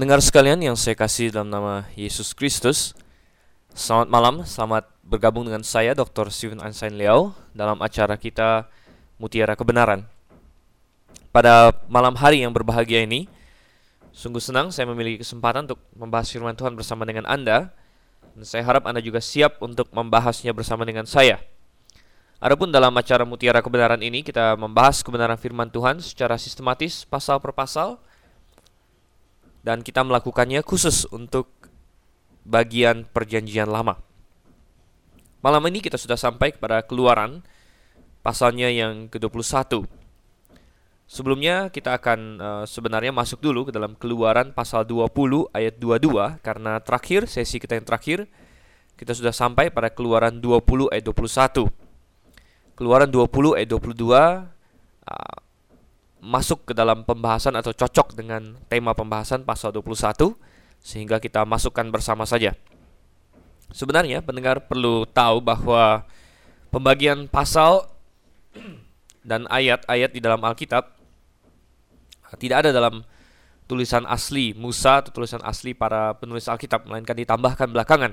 Pendengar sekalian yang saya kasih dalam nama Yesus Kristus, selamat malam, selamat bergabung dengan saya Dr. Steven Einstein Liao dalam acara kita Mutiara Kebenaran. Pada malam hari yang berbahagia ini, sungguh senang saya memiliki kesempatan untuk membahas firman Tuhan bersama dengan Anda, dan saya harap Anda juga siap untuk membahasnya bersama dengan saya. Adapun dalam acara Mutiara Kebenaran ini, kita membahas kebenaran firman Tuhan secara sistematis, pasal per pasal, dan kita melakukannya khusus untuk bagian perjanjian lama. Malam ini kita sudah sampai kepada keluaran pasalnya yang ke-21. Sebelumnya kita akan uh, sebenarnya masuk dulu ke dalam keluaran pasal 20 ayat 22 karena terakhir sesi kita yang terakhir kita sudah sampai pada keluaran 20 ayat 21. Keluaran 20 ayat 22 uh, masuk ke dalam pembahasan atau cocok dengan tema pembahasan pasal 21 sehingga kita masukkan bersama saja. Sebenarnya pendengar perlu tahu bahwa pembagian pasal dan ayat-ayat di dalam Alkitab tidak ada dalam tulisan asli Musa atau tulisan asli para penulis Alkitab melainkan ditambahkan belakangan.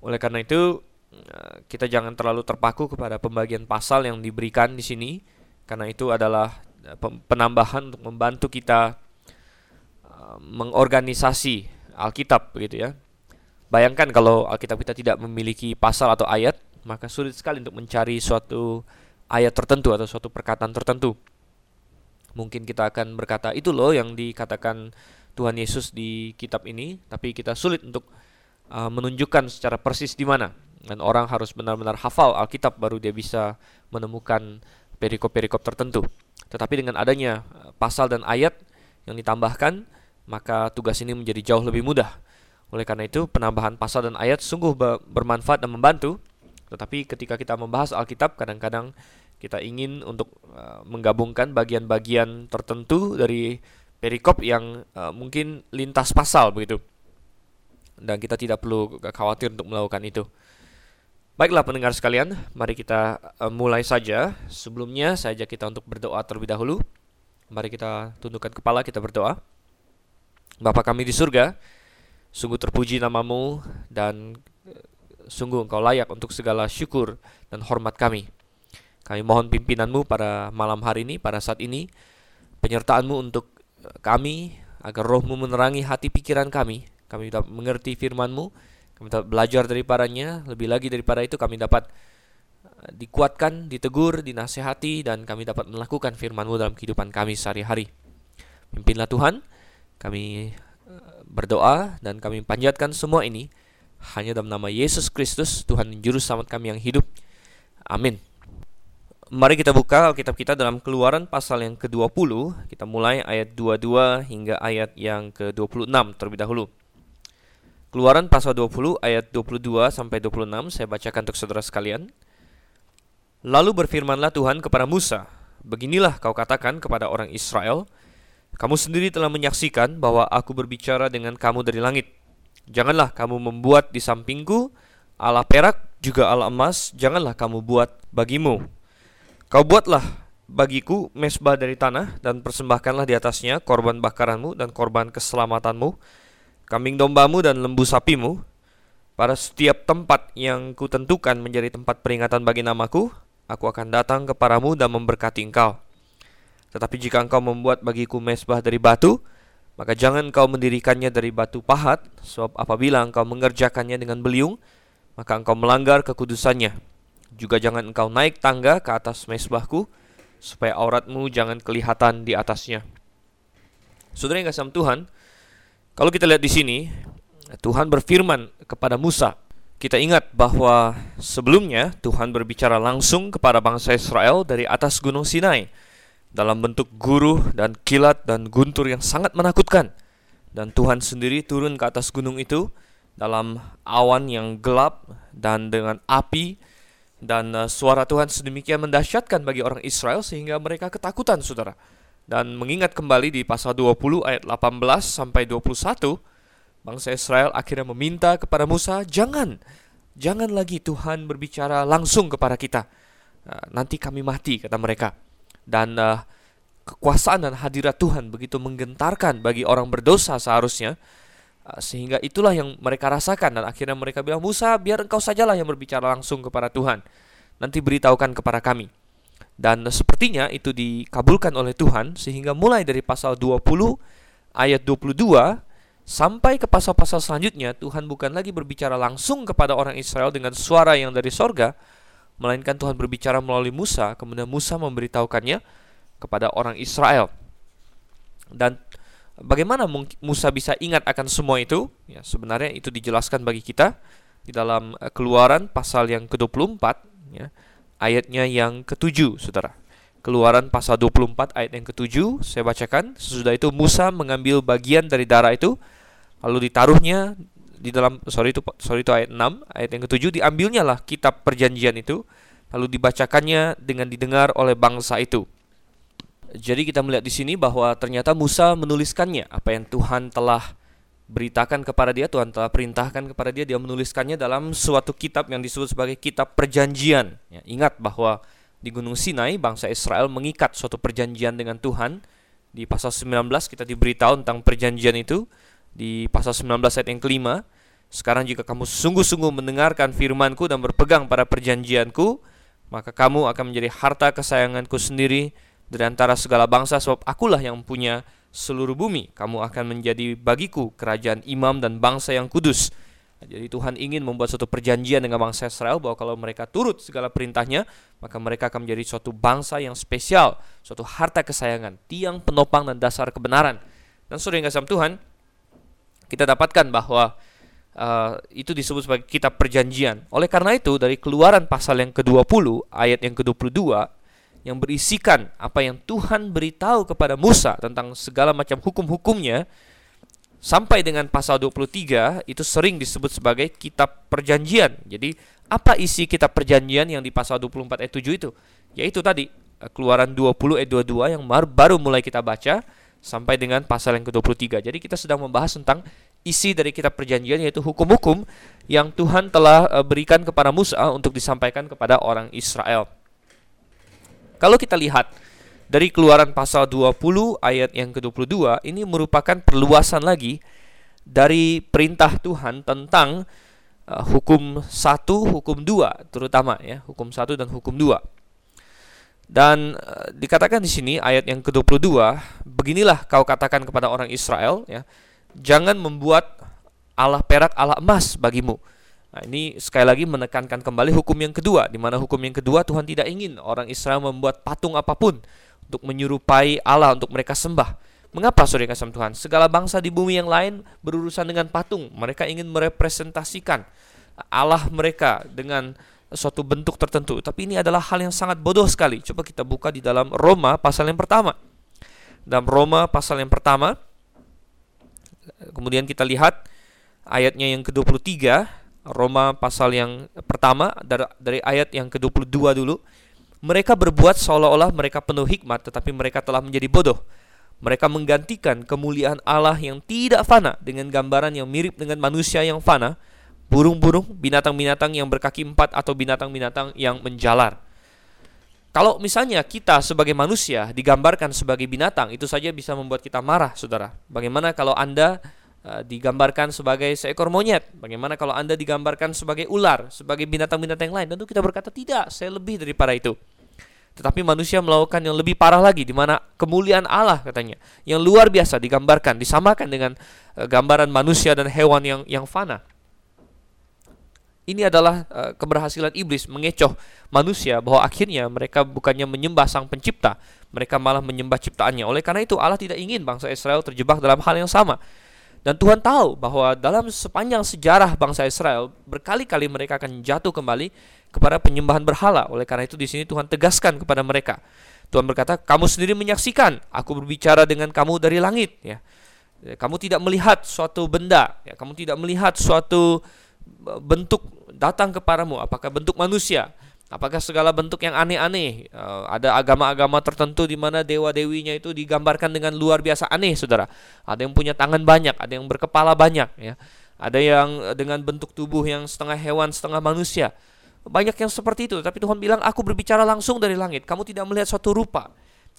Oleh karena itu eh, kita jangan terlalu terpaku kepada pembagian pasal yang diberikan di sini karena itu adalah penambahan untuk membantu kita uh, mengorganisasi Alkitab begitu ya. Bayangkan kalau Alkitab kita tidak memiliki pasal atau ayat, maka sulit sekali untuk mencari suatu ayat tertentu atau suatu perkataan tertentu. Mungkin kita akan berkata itu loh yang dikatakan Tuhan Yesus di kitab ini, tapi kita sulit untuk uh, menunjukkan secara persis di mana. Dan orang harus benar-benar hafal Alkitab baru dia bisa menemukan perikop-perikop tertentu. Tetapi dengan adanya eh, pasal dan ayat yang ditambahkan, maka tugas ini menjadi jauh lebih mudah. Oleh karena itu, penambahan pasal dan ayat sungguh bermanfaat dan membantu. Tetapi ketika kita membahas Alkitab, kadang-kadang kita ingin untuk uh, menggabungkan bagian-bagian tertentu dari perikop yang uh, mungkin lintas pasal begitu. Dan kita tidak perlu khawatir untuk melakukan itu. Baiklah pendengar sekalian, mari kita uh, mulai saja. Sebelumnya saya ajak kita untuk berdoa terlebih dahulu. Mari kita tundukkan kepala, kita berdoa. Bapa kami di surga, sungguh terpuji namamu dan uh, sungguh engkau layak untuk segala syukur dan hormat kami. Kami mohon pimpinanmu pada malam hari ini, pada saat ini, penyertaanmu untuk uh, kami, agar rohmu menerangi hati pikiran kami, kami dapat mengerti firmanmu, kami dapat belajar daripadanya, lebih lagi daripada itu kami dapat uh, dikuatkan, ditegur, dinasehati, dan kami dapat melakukan firman-Mu dalam kehidupan kami sehari-hari. Pimpinlah Tuhan, kami uh, berdoa dan kami panjatkan semua ini hanya dalam nama Yesus Kristus, Tuhan Juru Selamat kami yang hidup. Amin. Mari kita buka Alkitab kita dalam keluaran pasal yang ke-20 Kita mulai ayat 22 hingga ayat yang ke-26 terlebih dahulu Keluaran pasal 20 ayat 22 sampai 26 saya bacakan untuk saudara sekalian. Lalu berfirmanlah Tuhan kepada Musa, "Beginilah kau katakan kepada orang Israel, kamu sendiri telah menyaksikan bahwa aku berbicara dengan kamu dari langit. Janganlah kamu membuat di sampingku ala perak juga ala emas, janganlah kamu buat bagimu. Kau buatlah bagiku mesbah dari tanah dan persembahkanlah di atasnya korban bakaranmu dan korban keselamatanmu." Kambing dombamu dan lembu sapimu pada setiap tempat yang kutentukan menjadi tempat peringatan bagi namaku, aku akan datang kepadamu dan memberkati engkau. Tetapi jika engkau membuat bagiku mesbah dari batu, maka jangan engkau mendirikannya dari batu pahat, sebab apabila engkau mengerjakannya dengan beliung, maka engkau melanggar kekudusannya. Juga jangan engkau naik tangga ke atas mesbahku, supaya auratmu jangan kelihatan di atasnya. Saudara yang kasih Tuhan, kalau kita lihat di sini, Tuhan berfirman kepada Musa. Kita ingat bahwa sebelumnya Tuhan berbicara langsung kepada bangsa Israel dari atas gunung Sinai dalam bentuk guru dan kilat dan guntur yang sangat menakutkan. Dan Tuhan sendiri turun ke atas gunung itu dalam awan yang gelap dan dengan api dan uh, suara Tuhan sedemikian mendahsyatkan bagi orang Israel sehingga mereka ketakutan, Saudara. Dan mengingat kembali di pasal 20 ayat 18 sampai 21, bangsa Israel akhirnya meminta kepada Musa, "Jangan, jangan lagi Tuhan berbicara langsung kepada kita. Uh, nanti kami mati," kata mereka. Dan uh, kekuasaan dan hadirat Tuhan begitu menggentarkan bagi orang berdosa seharusnya uh, sehingga itulah yang mereka rasakan dan akhirnya mereka bilang Musa biar engkau sajalah yang berbicara langsung kepada Tuhan nanti beritahukan kepada kami dan sepertinya itu dikabulkan oleh Tuhan sehingga mulai dari pasal 20 ayat 22 sampai ke pasal-pasal selanjutnya Tuhan bukan lagi berbicara langsung kepada orang Israel dengan suara yang dari sorga melainkan Tuhan berbicara melalui Musa kemudian Musa memberitahukannya kepada orang Israel. Dan bagaimana Musa bisa ingat akan semua itu? Ya sebenarnya itu dijelaskan bagi kita di dalam eh, keluaran pasal yang ke-24 ya ayatnya yang ketujuh saudara. Keluaran pasal 24 ayat yang ketujuh saya bacakan. Sesudah itu Musa mengambil bagian dari darah itu lalu ditaruhnya di dalam sorry itu sorry itu ayat 6 ayat yang ketujuh diambilnya lah kitab perjanjian itu lalu dibacakannya dengan didengar oleh bangsa itu. Jadi kita melihat di sini bahwa ternyata Musa menuliskannya apa yang Tuhan telah beritakan kepada dia Tuhan telah perintahkan kepada dia dia menuliskannya dalam suatu kitab yang disebut sebagai kitab perjanjian ya, ingat bahwa di Gunung Sinai bangsa Israel mengikat suatu perjanjian dengan Tuhan. Di pasal 19 kita diberitahu tentang perjanjian itu di pasal 19 ayat yang kelima. Sekarang jika kamu sungguh-sungguh mendengarkan firmanku dan berpegang pada perjanjianku, maka kamu akan menjadi harta kesayanganku sendiri dari antara segala bangsa sebab akulah yang punya seluruh bumi. Kamu akan menjadi bagiku kerajaan imam dan bangsa yang kudus jadi Tuhan ingin membuat suatu perjanjian dengan bangsa Israel bahwa kalau mereka turut segala perintahnya, maka mereka akan menjadi suatu bangsa yang spesial, suatu harta kesayangan, tiang penopang dan dasar kebenaran. Dan saudara yang kasih Tuhan, kita dapatkan bahwa uh, itu disebut sebagai kitab perjanjian. Oleh karena itu, dari keluaran pasal yang ke-20, ayat yang ke-22, yang berisikan apa yang Tuhan beritahu kepada Musa tentang segala macam hukum-hukumnya, sampai dengan pasal 23 itu sering disebut sebagai kitab perjanjian. Jadi apa isi kitab perjanjian yang di pasal 24 ayat 7 itu? Yaitu tadi eh, Keluaran 20 ayat 22 yang baru mulai kita baca sampai dengan pasal yang ke-23. Jadi kita sedang membahas tentang isi dari kitab perjanjian yaitu hukum-hukum yang Tuhan telah eh, berikan kepada Musa untuk disampaikan kepada orang Israel. Kalau kita lihat dari keluaran pasal 20 ayat yang ke-22 ini merupakan perluasan lagi dari perintah Tuhan tentang uh, hukum satu, hukum dua, terutama ya, hukum satu dan hukum dua. Dan uh, dikatakan di sini ayat yang ke-22, beginilah kau katakan kepada orang Israel ya, jangan membuat Allah perak, Allah emas bagimu. Nah, ini sekali lagi menekankan kembali hukum yang kedua, di mana hukum yang kedua Tuhan tidak ingin orang Israel membuat patung apa pun untuk menyerupai Allah untuk mereka sembah. Mengapa saudara kasih Tuhan? Segala bangsa di bumi yang lain berurusan dengan patung. Mereka ingin merepresentasikan Allah mereka dengan suatu bentuk tertentu. Tapi ini adalah hal yang sangat bodoh sekali. Coba kita buka di dalam Roma pasal yang pertama. Dalam Roma pasal yang pertama, kemudian kita lihat ayatnya yang ke-23, Roma pasal yang pertama dari, ayat yang ke-22 dulu. Mereka berbuat seolah-olah mereka penuh hikmat, tetapi mereka telah menjadi bodoh. Mereka menggantikan kemuliaan Allah yang tidak fana dengan gambaran yang mirip dengan manusia yang fana, burung-burung, binatang-binatang yang berkaki empat, atau binatang-binatang yang menjalar. Kalau misalnya kita sebagai manusia digambarkan sebagai binatang, itu saja bisa membuat kita marah, saudara. Bagaimana kalau Anda digambarkan sebagai seekor monyet? Bagaimana kalau Anda digambarkan sebagai ular, sebagai binatang-binatang lain? Tentu kita berkata, tidak, saya lebih daripada itu. Tetapi manusia melakukan yang lebih parah lagi di mana kemuliaan Allah katanya yang luar biasa digambarkan disamakan dengan uh, gambaran manusia dan hewan yang yang fana. Ini adalah uh, keberhasilan iblis mengecoh manusia bahwa akhirnya mereka bukannya menyembah sang pencipta, mereka malah menyembah ciptaannya. Oleh karena itu Allah tidak ingin bangsa Israel terjebak dalam hal yang sama. Dan Tuhan tahu bahwa dalam sepanjang sejarah bangsa Israel berkali-kali mereka akan jatuh kembali kepada penyembahan berhala. Oleh karena itu di sini Tuhan tegaskan kepada mereka. Tuhan berkata, "Kamu sendiri menyaksikan, aku berbicara dengan kamu dari langit." Ya. Kamu tidak melihat suatu benda, ya. Kamu tidak melihat suatu e, bentuk datang kepadamu, apakah bentuk manusia, apakah segala bentuk yang aneh-aneh. E, ada agama-agama tertentu di mana dewa-dewinya itu digambarkan dengan luar biasa aneh, Saudara. Ada yang punya tangan banyak, ada yang berkepala banyak, ya. Ada yang dengan bentuk tubuh yang setengah hewan, setengah manusia. Banyak yang seperti itu, tapi Tuhan bilang, "Aku berbicara langsung dari langit. Kamu tidak melihat suatu rupa."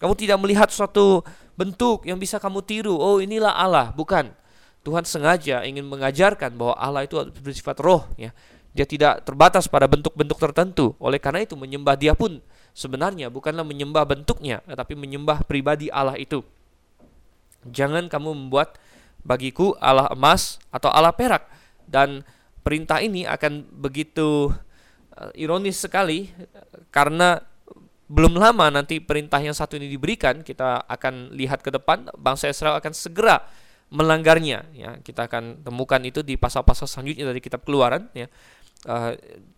Kamu tidak melihat suatu bentuk yang bisa kamu tiru. Oh, inilah Allah, bukan. Tuhan sengaja ingin mengajarkan bahwa Allah itu bersifat roh ya. Dia tidak terbatas pada bentuk-bentuk tertentu. Oleh karena itu menyembah dia pun sebenarnya bukanlah menyembah bentuknya, tetapi menyembah pribadi Allah itu. Jangan kamu membuat bagiku Allah emas atau Allah perak dan perintah ini akan begitu uh, ironis sekali karena belum lama nanti perintah yang satu ini diberikan kita akan lihat ke depan bangsa Israel akan segera melanggarnya ya kita akan temukan itu di pasal-pasal selanjutnya dari kitab keluaran ya uh,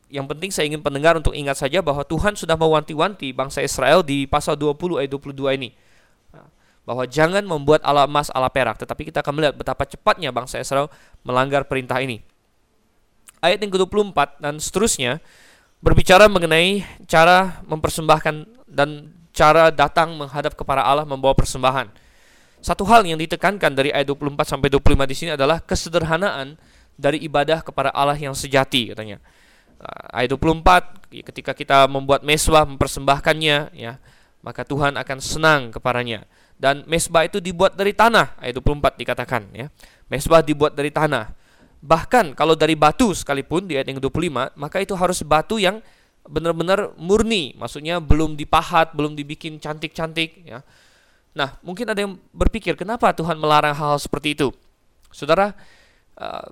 yang penting saya ingin pendengar untuk ingat saja bahwa Tuhan sudah mewanti-wanti bangsa Israel di pasal 20 ayat 22 ini. Bahwa jangan membuat ala emas ala perak tetapi kita akan melihat betapa cepatnya bangsa Israel melanggar perintah ini. Ayat yang ke-24 dan seterusnya berbicara mengenai cara mempersembahkan dan cara datang menghadap kepada Allah membawa persembahan. Satu hal yang ditekankan dari ayat 24 sampai 25 di sini adalah kesederhanaan dari ibadah kepada Allah yang sejati katanya. Ayat 24 ketika kita membuat mesbah mempersembahkannya ya maka Tuhan akan senang kepadanya. Dan mesbah itu dibuat dari tanah ayat 24 dikatakan ya. Mesbah dibuat dari tanah. Bahkan kalau dari batu sekalipun di ayat yang 25 maka itu harus batu yang benar-benar murni. Maksudnya belum dipahat belum dibikin cantik-cantik ya. Nah mungkin ada yang berpikir kenapa Tuhan melarang hal, -hal seperti itu? Saudara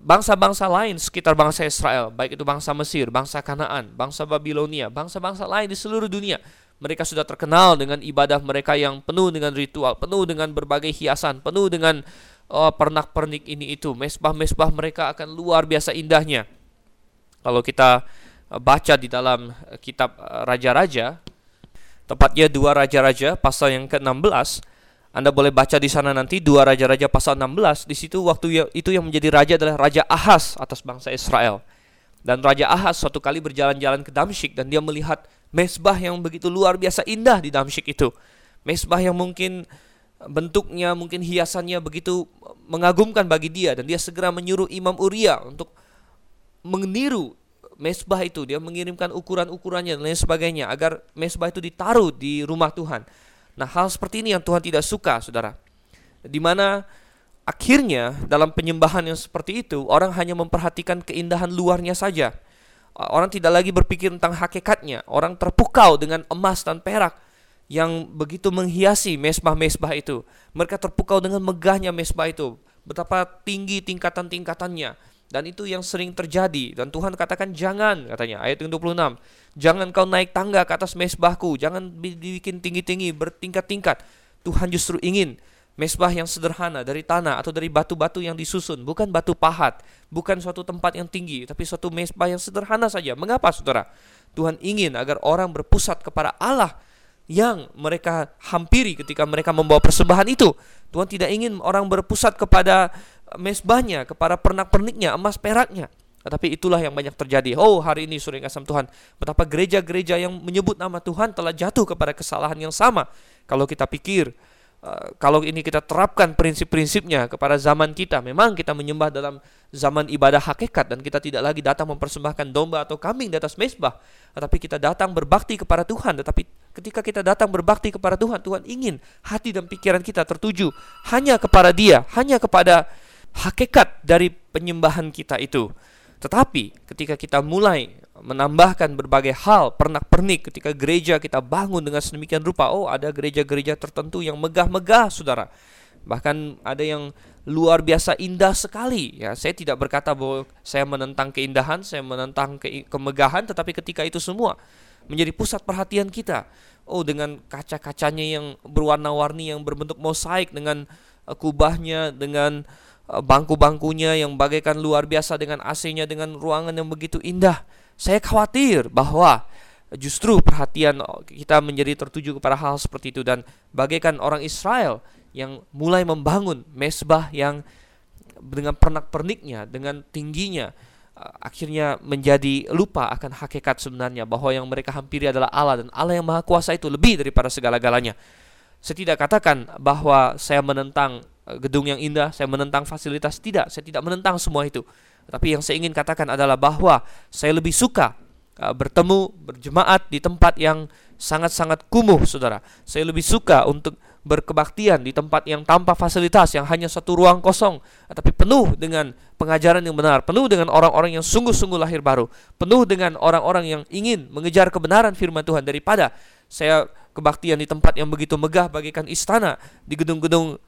bangsa-bangsa lain sekitar bangsa Israel baik itu bangsa Mesir bangsa Kanaan bangsa Babilonia bangsa-bangsa lain di seluruh dunia mereka sudah terkenal dengan ibadah mereka yang penuh dengan ritual, penuh dengan berbagai hiasan, penuh dengan uh, pernak-pernik ini itu. Mesbah-mesbah mereka akan luar biasa indahnya. Kalau kita uh, baca di dalam kitab Raja-Raja, tepatnya dua Raja-Raja pasal yang ke-16, anda boleh baca di sana nanti dua raja-raja pasal 16. Di situ waktu ya, itu yang menjadi raja adalah Raja Ahas atas bangsa Israel. Dan Raja Ahas suatu kali berjalan-jalan ke Damsyik dan dia melihat mesbah yang begitu luar biasa indah di Damsyik itu. Mesbah yang mungkin bentuknya, mungkin hiasannya begitu mengagumkan bagi dia dan dia segera menyuruh Imam Uria untuk meniru mesbah itu. Dia mengirimkan ukuran-ukurannya dan lain sebagainya agar mesbah itu ditaruh di rumah Tuhan. Nah, hal seperti ini yang Tuhan tidak suka, Saudara. Di mana akhirnya dalam penyembahan yang seperti itu orang hanya memperhatikan keindahan luarnya saja Orang tidak lagi berpikir tentang hakikatnya. Orang terpukau dengan emas dan perak yang begitu menghiasi mesbah-mesbah itu. Mereka terpukau dengan megahnya mesbah itu. Betapa tinggi tingkatan-tingkatannya. Dan itu yang sering terjadi. Dan Tuhan katakan jangan katanya. Ayat 26. Jangan kau naik tangga ke atas mesbahku. Jangan dibikin tinggi-tinggi bertingkat-tingkat. Tuhan justru ingin Mesbah yang sederhana dari tanah atau dari batu-batu yang disusun, bukan batu pahat, bukan suatu tempat yang tinggi, tapi suatu mesbah yang sederhana saja. Mengapa, saudara? Tuhan ingin agar orang berpusat kepada Allah yang mereka hampiri ketika mereka membawa persembahan itu. Tuhan tidak ingin orang berpusat kepada mesbahnya, kepada pernak-perniknya, emas peraknya. Tetapi itulah yang banyak terjadi. Oh, hari ini suri kasam Tuhan, betapa gereja-gereja yang menyebut nama Tuhan telah jatuh kepada kesalahan yang sama. Kalau kita pikir Uh, kalau ini kita terapkan prinsip-prinsipnya kepada zaman kita, memang kita menyembah dalam zaman ibadah hakikat dan kita tidak lagi datang mempersembahkan domba atau kambing di atas mesbah, tetapi kita datang berbakti kepada Tuhan. Tetapi ketika kita datang berbakti kepada Tuhan, Tuhan ingin hati dan pikiran kita tertuju hanya kepada Dia, hanya kepada hakikat dari penyembahan kita itu. Tetapi ketika kita mulai menambahkan berbagai hal pernak-pernik ketika gereja kita bangun dengan sedemikian rupa. Oh, ada gereja-gereja tertentu yang megah-megah, Saudara. Bahkan ada yang luar biasa indah sekali. Ya, saya tidak berkata bahwa saya menentang keindahan, saya menentang ke kemegahan, tetapi ketika itu semua menjadi pusat perhatian kita. Oh, dengan kaca-kacanya yang berwarna-warni yang berbentuk mosaik dengan uh, kubahnya dengan bangku-bangkunya yang bagaikan luar biasa dengan AC-nya dengan ruangan yang begitu indah saya khawatir bahwa justru perhatian kita menjadi tertuju kepada hal seperti itu dan bagaikan orang Israel yang mulai membangun mesbah yang dengan pernak-perniknya, dengan tingginya uh, akhirnya menjadi lupa akan hakikat sebenarnya bahwa yang mereka hampiri adalah Allah dan Allah yang Maha Kuasa itu lebih daripada segala-galanya. Saya tidak katakan bahwa saya menentang gedung yang indah, saya menentang fasilitas tidak, saya tidak menentang semua itu. Tapi yang saya ingin katakan adalah bahwa saya lebih suka uh, bertemu berjemaat di tempat yang sangat-sangat kumuh, saudara. Saya lebih suka untuk berkebaktian di tempat yang tanpa fasilitas, yang hanya satu ruang kosong, tapi penuh dengan pengajaran yang benar, penuh dengan orang-orang yang sungguh-sungguh lahir baru, penuh dengan orang-orang yang ingin mengejar kebenaran firman Tuhan daripada saya kebaktian di tempat yang begitu megah bagaikan istana, di gedung-gedung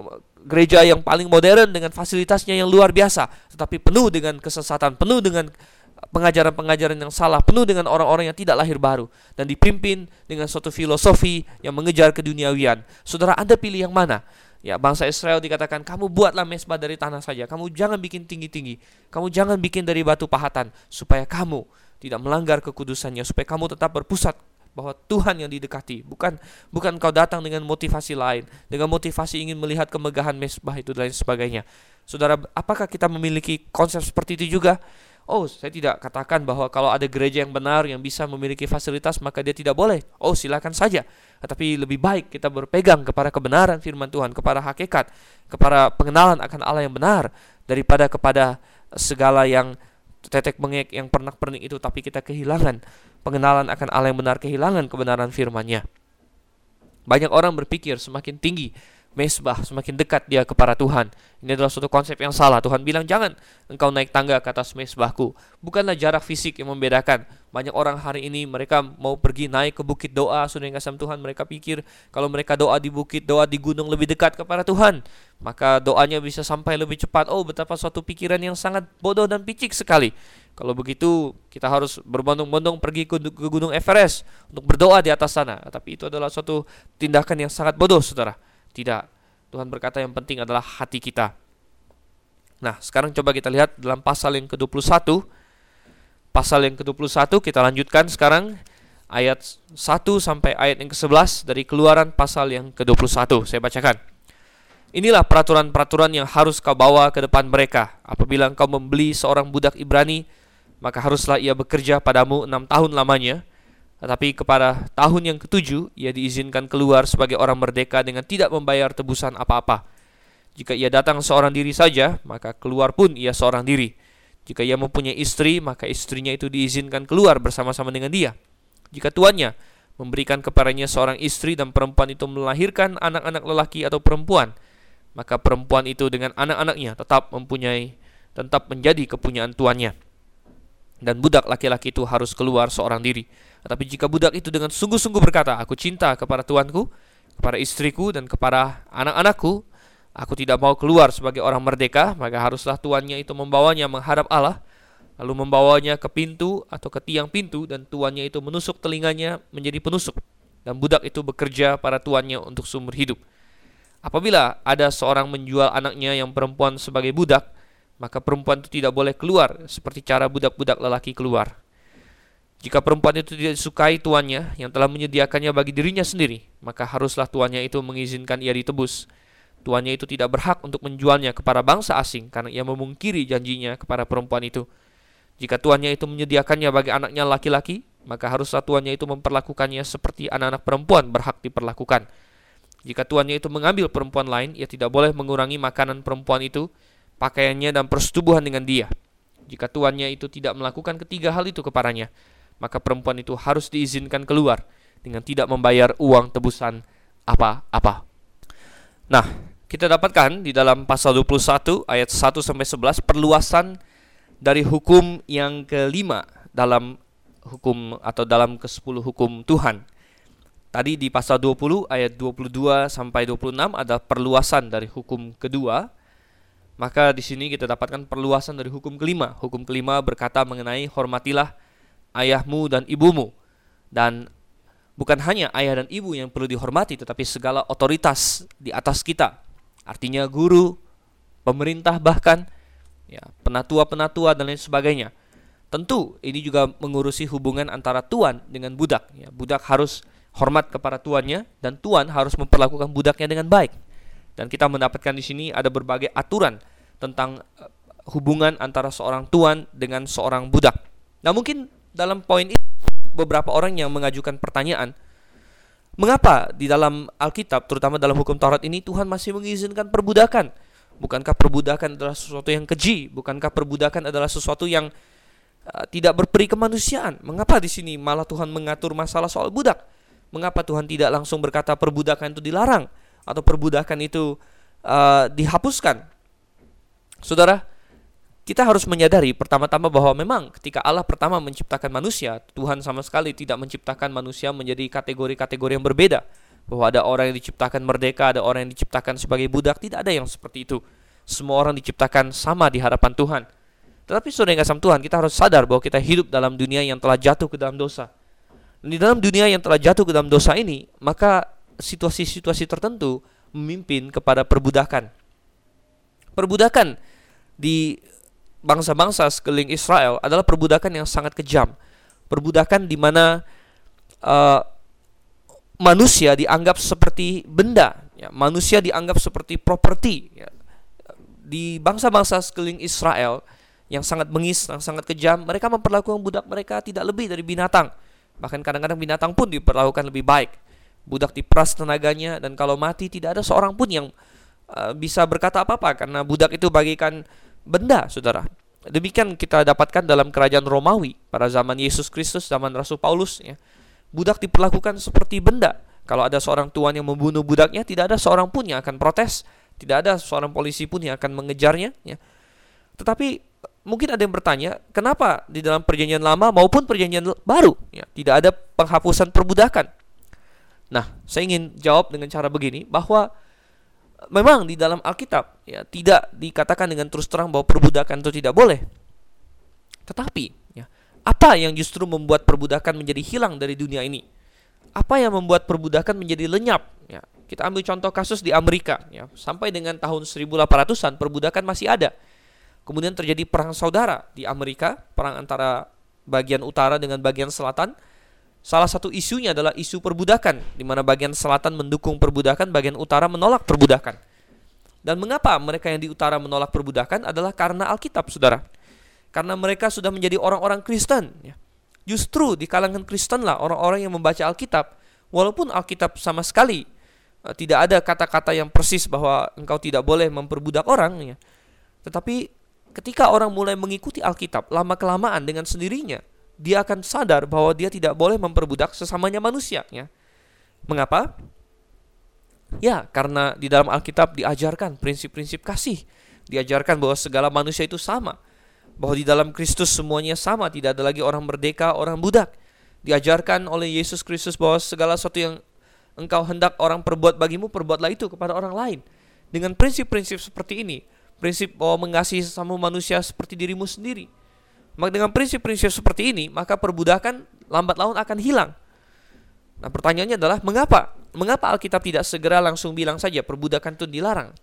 gereja yang paling modern dengan fasilitasnya yang luar biasa, tetapi penuh dengan kesesatan, penuh dengan pengajaran-pengajaran yang salah, penuh dengan orang-orang yang tidak lahir baru dan dipimpin dengan suatu filosofi yang mengejar keduniawian. Saudara, Anda pilih yang mana? Ya, bangsa Israel dikatakan, kamu buatlah mesbah dari tanah saja. Kamu jangan bikin tinggi-tinggi. Kamu jangan bikin dari batu pahatan supaya kamu tidak melanggar kekudusannya, supaya kamu tetap berpusat bahwa Tuhan yang didekati, bukan bukan kau datang dengan motivasi lain, dengan motivasi ingin melihat kemegahan mesbah itu dan lain sebagainya. Saudara, apakah kita memiliki konsep seperti itu juga? Oh, saya tidak katakan bahwa kalau ada gereja yang benar yang bisa memiliki fasilitas maka dia tidak boleh. Oh, silakan saja. Tetapi lebih baik kita berpegang kepada kebenaran firman Tuhan, kepada hakikat, kepada pengenalan akan Allah yang benar daripada kepada segala yang tetek bengek yang pernak-pernik itu tapi kita kehilangan pengenalan akan Allah yang benar, kehilangan kebenaran firman-Nya. Banyak orang berpikir semakin tinggi mesbah, semakin dekat dia kepada Tuhan. Ini adalah suatu konsep yang salah. Tuhan bilang, jangan engkau naik tangga ke atas mesbahku. Bukanlah jarak fisik yang membedakan. Banyak orang hari ini mereka mau pergi naik ke bukit doa, sudah yang kasih Tuhan. Mereka pikir kalau mereka doa di bukit, doa di gunung lebih dekat kepada Tuhan. Maka doanya bisa sampai lebih cepat. Oh, betapa suatu pikiran yang sangat bodoh dan picik sekali. Kalau begitu, kita harus berbondong-bondong pergi ke, Gunung Everest untuk berdoa di atas sana. Tapi itu adalah suatu tindakan yang sangat bodoh, saudara. Tidak. Tuhan berkata yang penting adalah hati kita. Nah, sekarang coba kita lihat dalam pasal yang ke-21. Pasal yang ke-21 kita lanjutkan sekarang ayat 1 sampai ayat yang ke-11 dari Keluaran pasal yang ke-21. Saya bacakan. Inilah peraturan-peraturan yang harus kau bawa ke depan mereka. Apabila engkau membeli seorang budak Ibrani, maka haruslah ia bekerja padamu enam tahun lamanya tetapi kepada tahun yang ketujuh, ia diizinkan keluar sebagai orang merdeka dengan tidak membayar tebusan apa-apa. Jika ia datang seorang diri saja, maka keluar pun ia seorang diri. Jika ia mempunyai istri, maka istrinya itu diizinkan keluar bersama-sama dengan dia. Jika tuannya memberikan kepadanya seorang istri dan perempuan itu melahirkan anak-anak lelaki atau perempuan, maka perempuan itu dengan anak-anaknya tetap mempunyai tetap menjadi kepunyaan tuannya. Dan budak laki-laki itu harus keluar seorang diri. Tetapi jika budak itu dengan sungguh-sungguh berkata, Aku cinta kepada tuanku, kepada istriku, dan kepada anak-anakku, aku tidak mau keluar sebagai orang merdeka, maka haruslah tuannya itu membawanya menghadap Allah, lalu membawanya ke pintu atau ke tiang pintu, dan tuannya itu menusuk telinganya menjadi penusuk. Dan budak itu bekerja para tuannya untuk sumber hidup. Apabila ada seorang menjual anaknya yang perempuan sebagai budak, maka perempuan itu tidak boleh keluar seperti cara budak-budak lelaki keluar. Jika perempuan itu tidak disukai tuannya yang telah menyediakannya bagi dirinya sendiri, maka haruslah tuannya itu mengizinkan ia ditebus. Tuannya itu tidak berhak untuk menjualnya kepada bangsa asing karena ia memungkiri janjinya kepada perempuan itu. Jika tuannya itu menyediakannya bagi anaknya laki-laki, maka haruslah tuannya itu memperlakukannya seperti anak-anak perempuan berhak diperlakukan. Jika tuannya itu mengambil perempuan lain, ia tidak boleh mengurangi makanan perempuan itu, pakaiannya dan persetubuhan dengan dia. Jika tuannya itu tidak melakukan ketiga hal itu kepadanya, maka perempuan itu harus diizinkan keluar dengan tidak membayar uang tebusan apa-apa. Nah, kita dapatkan di dalam pasal 21 ayat 1 sampai 11 perluasan dari hukum yang kelima dalam hukum atau dalam ke-10 hukum Tuhan. Tadi di pasal 20 ayat 22 sampai 26 ada perluasan dari hukum kedua. Maka di sini kita dapatkan perluasan dari hukum kelima. Hukum kelima berkata mengenai hormatilah ayahmu dan ibumu. Dan bukan hanya ayah dan ibu yang perlu dihormati, tetapi segala otoritas di atas kita. Artinya guru, pemerintah bahkan, ya penatua-penatua dan lain sebagainya. Tentu ini juga mengurusi hubungan antara tuan dengan budak. Ya, budak harus hormat kepada tuannya dan tuan harus memperlakukan budaknya dengan baik. Dan kita mendapatkan di sini ada berbagai aturan tentang eh, hubungan antara seorang tuan dengan seorang budak. Nah, mungkin dalam poin ini beberapa orang yang mengajukan pertanyaan, mengapa di dalam Alkitab, terutama dalam hukum Taurat ini Tuhan masih mengizinkan perbudakan? Bukankah perbudakan adalah sesuatu yang keji? Bukankah perbudakan adalah sesuatu yang uh, tidak berperi kemanusiaan? Mengapa di sini malah Tuhan mengatur masalah soal budak? Mengapa Tuhan tidak langsung berkata perbudakan itu dilarang atau perbudakan itu uh, dihapuskan? Saudara, kita harus menyadari pertama-tama bahwa memang ketika Allah pertama menciptakan manusia, Tuhan sama sekali tidak menciptakan manusia menjadi kategori-kategori yang berbeda. Bahwa ada orang yang diciptakan merdeka, ada orang yang diciptakan sebagai budak, tidak ada yang seperti itu. Semua orang diciptakan sama di hadapan Tuhan. Tetapi saudara yang kasih Tuhan, kita harus sadar bahwa kita hidup dalam dunia yang telah jatuh ke dalam dosa. Dan di dalam dunia yang telah jatuh ke dalam dosa ini, maka situasi-situasi tertentu memimpin kepada perbudakan. Perbudakan di bangsa-bangsa sekeliling Israel adalah perbudakan yang sangat kejam. Perbudakan di mana uh, manusia dianggap seperti benda, ya, manusia dianggap seperti properti. Ya. Di bangsa-bangsa sekeliling Israel yang sangat bengis, yang sangat kejam, mereka memperlakukan budak mereka tidak lebih dari binatang. Bahkan kadang-kadang binatang pun diperlakukan lebih baik. Budak diperas tenaganya dan kalau mati tidak ada seorang pun yang uh, bisa berkata apa-apa karena budak itu bagikan benda, saudara. Demikian kita dapatkan dalam kerajaan Romawi pada zaman Yesus Kristus, zaman Rasul Paulus. Ya. Budak diperlakukan seperti benda. Kalau ada seorang tuan yang membunuh budaknya, tidak ada seorang pun yang akan protes, tidak ada seorang polisi pun yang akan mengejarnya. Ya. Tetapi mungkin ada yang bertanya, kenapa di dalam perjanjian lama maupun perjanjian baru ya, tidak ada penghapusan perbudakan? Nah, saya ingin jawab dengan cara begini, bahwa memang di dalam Alkitab ya tidak dikatakan dengan terus terang bahwa perbudakan itu tidak boleh. Tetapi ya, apa yang justru membuat perbudakan menjadi hilang dari dunia ini? Apa yang membuat perbudakan menjadi lenyap? Ya, kita ambil contoh kasus di Amerika ya, sampai dengan tahun 1800-an perbudakan masih ada. Kemudian terjadi perang saudara di Amerika, perang antara bagian utara dengan bagian selatan Salah satu isunya adalah isu perbudakan, di mana bagian selatan mendukung perbudakan, bagian utara menolak perbudakan. Dan mengapa mereka yang di utara menolak perbudakan adalah karena Alkitab, saudara. Karena mereka sudah menjadi orang-orang Kristen. Ya. Justru di kalangan Kristen lah orang-orang yang membaca Alkitab, walaupun Alkitab sama sekali uh, tidak ada kata-kata yang persis bahwa engkau tidak boleh memperbudak orang, ya. tetapi ketika orang mulai mengikuti Alkitab lama kelamaan dengan sendirinya, dia akan sadar bahwa dia tidak boleh memperbudak sesamanya manusia. Ya. Mengapa? Ya, karena di dalam Alkitab diajarkan prinsip-prinsip kasih. Diajarkan bahwa segala manusia itu sama. Bahwa di dalam Kristus semuanya sama, tidak ada lagi orang merdeka, orang budak. Diajarkan oleh Yesus Kristus bahwa segala sesuatu yang engkau hendak orang perbuat bagimu, perbuatlah itu kepada orang lain. Dengan prinsip-prinsip seperti ini, prinsip bahwa mengasihi sesama manusia seperti dirimu sendiri, maka dengan prinsip-prinsip seperti ini, maka perbudakan lambat laun akan hilang. Nah, pertanyaannya adalah mengapa? Mengapa Alkitab tidak segera langsung bilang saja perbudakan itu dilarang?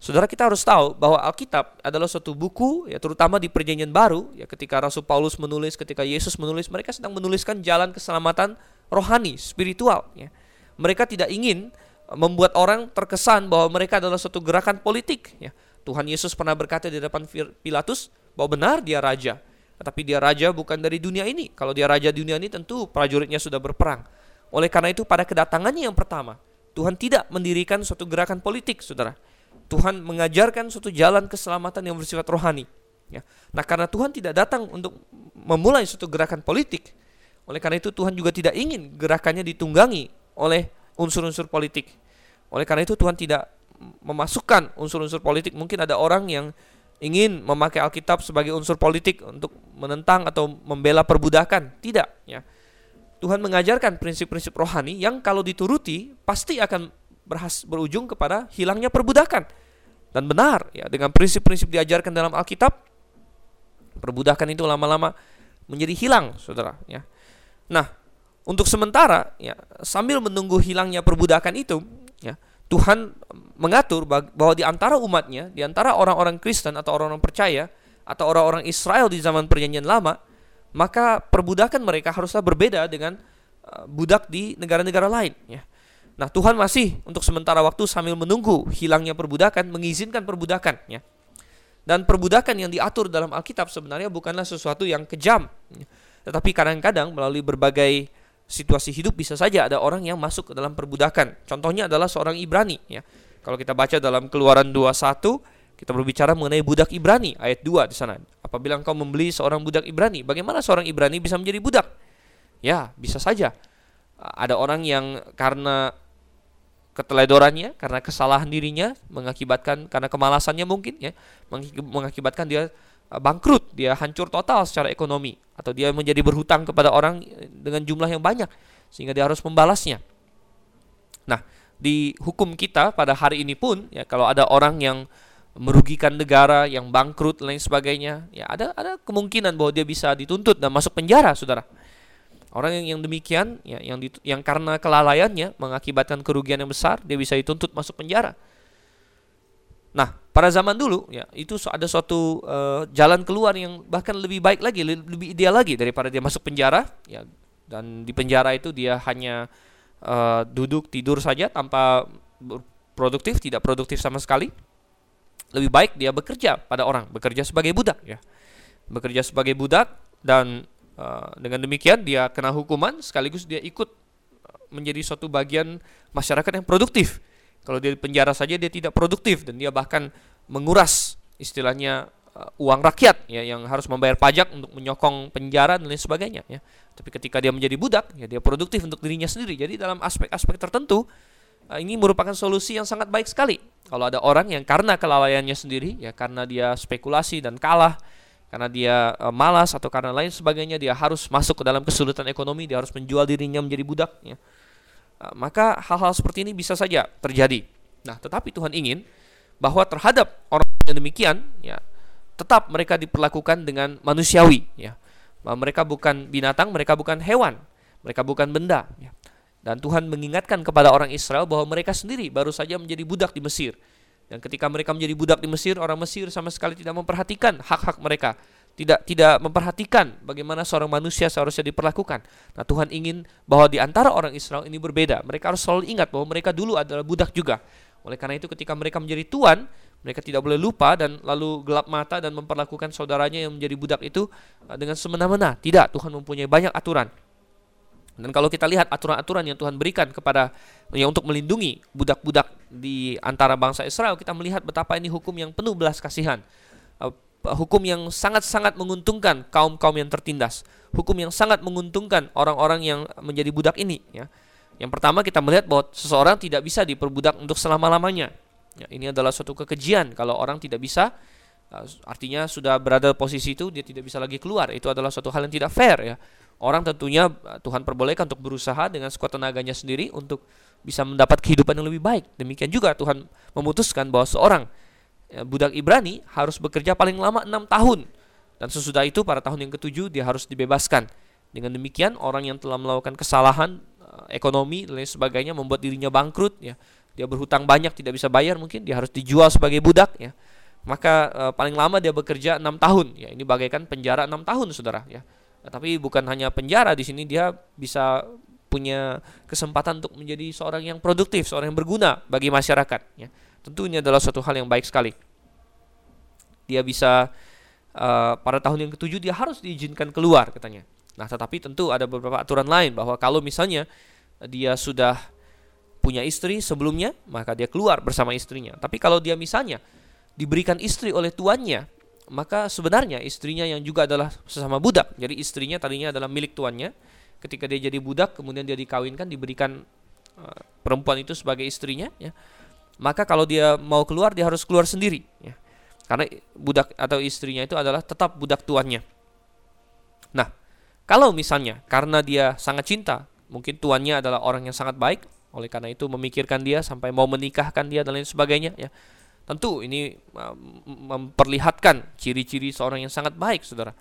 Saudara kita harus tahu bahwa Alkitab adalah suatu buku ya terutama di Perjanjian Baru ya ketika Rasul Paulus menulis, ketika Yesus menulis, mereka sedang menuliskan jalan keselamatan rohani, spiritual ya. Mereka tidak ingin membuat orang terkesan bahwa mereka adalah suatu gerakan politik ya. Tuhan Yesus pernah berkata di depan Pilatus bahwa benar dia raja. Tetapi dia raja bukan dari dunia ini. Kalau dia raja dunia ini tentu prajuritnya sudah berperang. Oleh karena itu pada kedatangannya yang pertama, Tuhan tidak mendirikan suatu gerakan politik, saudara. Tuhan mengajarkan suatu jalan keselamatan yang bersifat rohani. Ya. Nah karena Tuhan tidak datang untuk memulai suatu gerakan politik, oleh karena itu Tuhan juga tidak ingin gerakannya ditunggangi oleh unsur-unsur politik. Oleh karena itu Tuhan tidak memasukkan unsur-unsur politik. Mungkin ada orang yang ingin memakai Alkitab sebagai unsur politik untuk menentang atau membela perbudakan. Tidak, ya. Tuhan mengajarkan prinsip-prinsip rohani yang kalau dituruti pasti akan berhas berujung kepada hilangnya perbudakan. Dan benar, ya, dengan prinsip-prinsip diajarkan dalam Alkitab, perbudakan itu lama-lama menjadi hilang, Saudara, ya. Nah, untuk sementara, ya, sambil menunggu hilangnya perbudakan itu, ya, Tuhan mengatur bahwa di antara umatnya, di antara orang-orang Kristen atau orang-orang percaya atau orang-orang Israel di zaman perjanjian lama, maka perbudakan mereka haruslah berbeda dengan uh, budak di negara-negara lain ya. Nah, Tuhan masih untuk sementara waktu sambil menunggu hilangnya perbudakan mengizinkan perbudakan ya. Dan perbudakan yang diatur dalam Alkitab sebenarnya bukanlah sesuatu yang kejam. Ya. Tetapi kadang-kadang melalui berbagai situasi hidup bisa saja ada orang yang masuk ke dalam perbudakan. Contohnya adalah seorang Ibrani ya. Kalau kita baca dalam Keluaran 21 kita berbicara mengenai budak Ibrani ayat 2 di sana. Apabila engkau membeli seorang budak Ibrani, bagaimana seorang Ibrani bisa menjadi budak? Ya, bisa saja. ada orang yang karena keteledorannya, karena kesalahan dirinya mengakibatkan karena kemalasannya mungkin ya, mengakibatkan dia uh, bangkrut, dia hancur total secara ekonomi atau dia menjadi berhutang kepada orang dengan jumlah yang banyak sehingga dia harus membalasnya. Nah, di hukum kita pada hari ini pun ya kalau ada orang yang merugikan negara, yang bangkrut lain sebagainya, ya ada ada kemungkinan bahwa dia bisa dituntut dan masuk penjara, Saudara. Orang yang, yang demikian, ya, yang ditu, yang karena kelalaiannya mengakibatkan kerugian yang besar, dia bisa dituntut masuk penjara. Nah, pada zaman dulu, ya itu ada suatu uh, jalan keluar yang bahkan lebih baik lagi, lebih ideal lagi daripada dia masuk penjara, ya dan di penjara itu dia hanya uh, duduk tidur saja tanpa produktif, tidak produktif sama sekali. Lebih baik dia bekerja pada orang, bekerja sebagai budak, ya, bekerja sebagai budak dan Eh, dengan demikian dia kena hukuman sekaligus dia ikut menjadi suatu bagian masyarakat yang produktif. Kalau dia di penjara saja dia tidak produktif dan dia bahkan menguras istilahnya uh, uang rakyat ya yang harus membayar pajak untuk menyokong penjara dan lain sebagainya ya. Tapi ketika dia menjadi budak ya dia produktif untuk dirinya sendiri. Jadi dalam aspek-aspek tertentu uh, ini merupakan solusi yang sangat baik sekali. Kalau ada orang yang karena kelalaiannya sendiri ya karena dia spekulasi dan kalah karena dia uh, malas atau karena lain sebagainya dia harus masuk ke dalam kesulitan ekonomi dia harus menjual dirinya menjadi budak ya. Uh, maka hal-hal seperti ini bisa saja terjadi nah tetapi Tuhan ingin bahwa terhadap orang yang demikian ya tetap mereka diperlakukan dengan manusiawi ya mereka bukan binatang mereka bukan hewan mereka bukan benda ya. dan Tuhan mengingatkan kepada orang Israel bahwa mereka sendiri baru saja menjadi budak di Mesir dan ketika mereka menjadi budak di Mesir, orang Mesir sama sekali tidak memperhatikan hak-hak mereka. Tidak tidak memperhatikan bagaimana seorang manusia seharusnya diperlakukan. Nah, Tuhan ingin bahwa di antara orang Israel ini berbeda. Mereka harus selalu ingat bahwa mereka dulu adalah budak juga. Oleh karena itu ketika mereka menjadi tuan, mereka tidak boleh lupa dan lalu gelap mata dan memperlakukan saudaranya yang menjadi budak itu uh, dengan semena-mena. Tidak, Tuhan mempunyai banyak aturan. Dan kalau kita lihat aturan-aturan yang Tuhan berikan kepada yang untuk melindungi budak-budak di antara bangsa Israel, kita melihat betapa ini hukum yang penuh belas kasihan. Hukum yang sangat-sangat menguntungkan kaum-kaum yang tertindas. Hukum yang sangat menguntungkan orang-orang yang menjadi budak ini, ya. Yang pertama kita melihat bahwa seseorang tidak bisa diperbudak untuk selama-lamanya. Ya, ini adalah suatu kekejian kalau orang tidak bisa uh, artinya sudah berada posisi itu dia tidak bisa lagi keluar. Itu adalah suatu hal yang tidak fair ya orang tentunya eh, Tuhan perbolehkan untuk berusaha dengan sekuat tenaganya sendiri untuk bisa mendapat kehidupan yang lebih baik. Demikian juga Tuhan memutuskan bahwa seorang eh, budak Ibrani harus bekerja paling lama enam tahun dan sesudah itu pada tahun yang ketujuh dia harus dibebaskan. Dengan demikian orang yang telah melakukan kesalahan eh, ekonomi dan lain sebagainya membuat dirinya bangkrut ya. Dia berhutang banyak tidak bisa bayar mungkin dia harus dijual sebagai budak ya. Maka paling lama dia bekerja enam tahun ya. Ini bagaikan penjara enam tahun Saudara ya tapi bukan hanya penjara di sini dia bisa punya kesempatan untuk menjadi seorang yang produktif, seorang yang berguna bagi masyarakat. Ya. Tentu ini adalah suatu hal yang baik sekali. Dia bisa uh, pada tahun yang ketujuh dia harus diizinkan keluar katanya. Nah, tetapi tentu ada beberapa aturan lain bahwa kalau misalnya dia sudah punya istri sebelumnya, maka dia keluar bersama istrinya. Tapi kalau dia misalnya diberikan istri oleh tuannya, maka sebenarnya istrinya yang juga adalah sesama budak. Jadi istrinya tadinya adalah milik tuannya. Ketika dia jadi budak, kemudian dia dikawinkan, diberikan uh, perempuan itu sebagai istrinya. Ya. Maka kalau dia mau keluar, dia harus keluar sendiri. Ya. Karena budak atau istrinya itu adalah tetap budak tuannya. Nah, kalau misalnya karena dia sangat cinta, mungkin tuannya adalah orang yang sangat baik, oleh karena itu memikirkan dia sampai mau menikahkan dia dan lain sebagainya. Ya Tentu ini memperlihatkan ciri-ciri seorang yang sangat baik, saudara.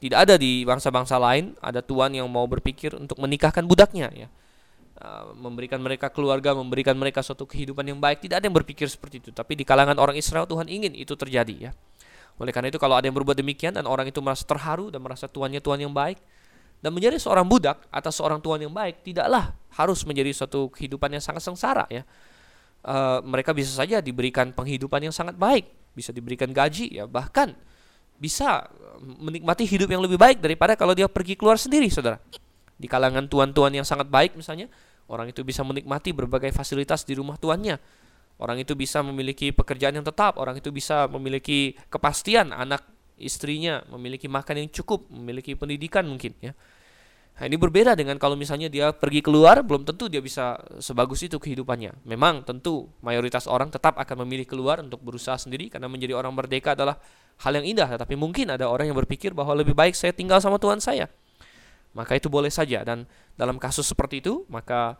Tidak ada di bangsa-bangsa lain ada tuan yang mau berpikir untuk menikahkan budaknya, ya. Uh, memberikan mereka keluarga, memberikan mereka suatu kehidupan yang baik. Tidak ada yang berpikir seperti itu. Tapi di kalangan orang Israel Tuhan ingin itu terjadi, ya. Oleh karena itu kalau ada yang berbuat demikian dan orang itu merasa terharu dan merasa tuannya tuan yang baik dan menjadi seorang budak atas seorang tuan yang baik tidaklah harus menjadi suatu kehidupan yang sangat sengsara ya uh, mereka bisa saja diberikan penghidupan yang sangat baik, bisa diberikan gaji ya bahkan bisa menikmati hidup yang lebih baik daripada kalau dia pergi keluar sendiri, saudara. Di kalangan tuan-tuan yang sangat baik misalnya, orang itu bisa menikmati berbagai fasilitas di rumah tuannya. Orang itu bisa memiliki pekerjaan yang tetap, orang itu bisa memiliki kepastian anak istrinya, memiliki makan yang cukup, memiliki pendidikan mungkin ya. Nah, ini berbeda dengan kalau misalnya dia pergi keluar, belum tentu dia bisa sebagus itu kehidupannya. Memang tentu mayoritas orang tetap akan memilih keluar untuk berusaha sendiri karena menjadi orang merdeka adalah hal yang indah. Tapi mungkin ada orang yang berpikir bahwa lebih baik saya tinggal sama Tuhan saya. Maka itu boleh saja dan dalam kasus seperti itu maka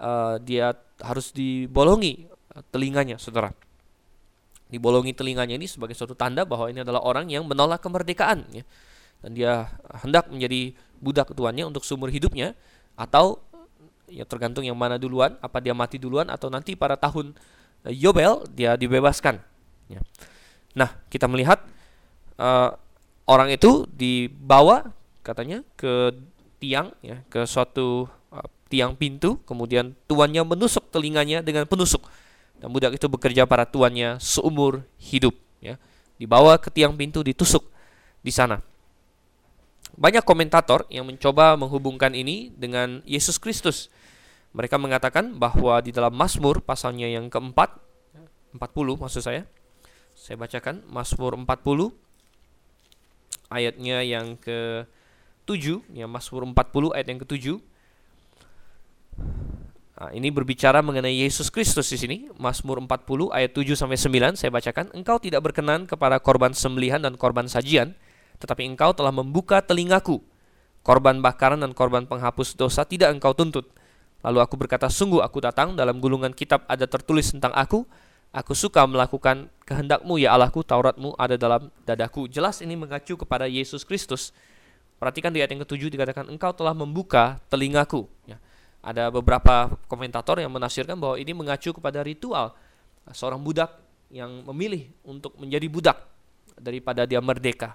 uh, dia harus dibolongi eh, telinganya, saudara. Dibolongi telinganya ini sebagai suatu tanda bahwa ini adalah orang yang menolak kemerdekaan. Ya dan dia hendak menjadi budak tuannya untuk seumur hidupnya atau ya tergantung yang mana duluan apa dia mati duluan atau nanti pada tahun uh, Yobel dia dibebaskan ya. nah kita melihat uh, orang itu dibawa katanya ke tiang ya ke suatu uh, tiang pintu kemudian tuannya menusuk telinganya dengan penusuk dan budak itu bekerja para tuannya seumur hidup ya dibawa ke tiang pintu ditusuk di sana banyak komentator yang mencoba menghubungkan ini dengan Yesus Kristus. Mereka mengatakan bahwa di dalam Mazmur pasalnya yang keempat, 40 maksud saya. Saya bacakan Mazmur 40 ayatnya yang ke-7, ya Mazmur 40 ayat yang ke-7. Nah, ini berbicara mengenai Yesus Kristus di sini, Mazmur 40 ayat 7 sampai 9 saya bacakan, engkau tidak berkenan kepada korban sembelihan dan korban sajian, tetapi engkau telah membuka telingaku. Korban bakaran dan korban penghapus dosa tidak engkau tuntut. Lalu aku berkata, sungguh aku datang, dalam gulungan kitab ada tertulis tentang aku. Aku suka melakukan kehendakmu ya Allahku, Tauratmu ada dalam dadaku. Jelas ini mengacu kepada Yesus Kristus. Perhatikan di ayat yang ketujuh dikatakan, engkau telah membuka telingaku. Ya. Ada beberapa komentator yang menafsirkan bahwa ini mengacu kepada ritual seorang budak yang memilih untuk menjadi budak daripada dia merdeka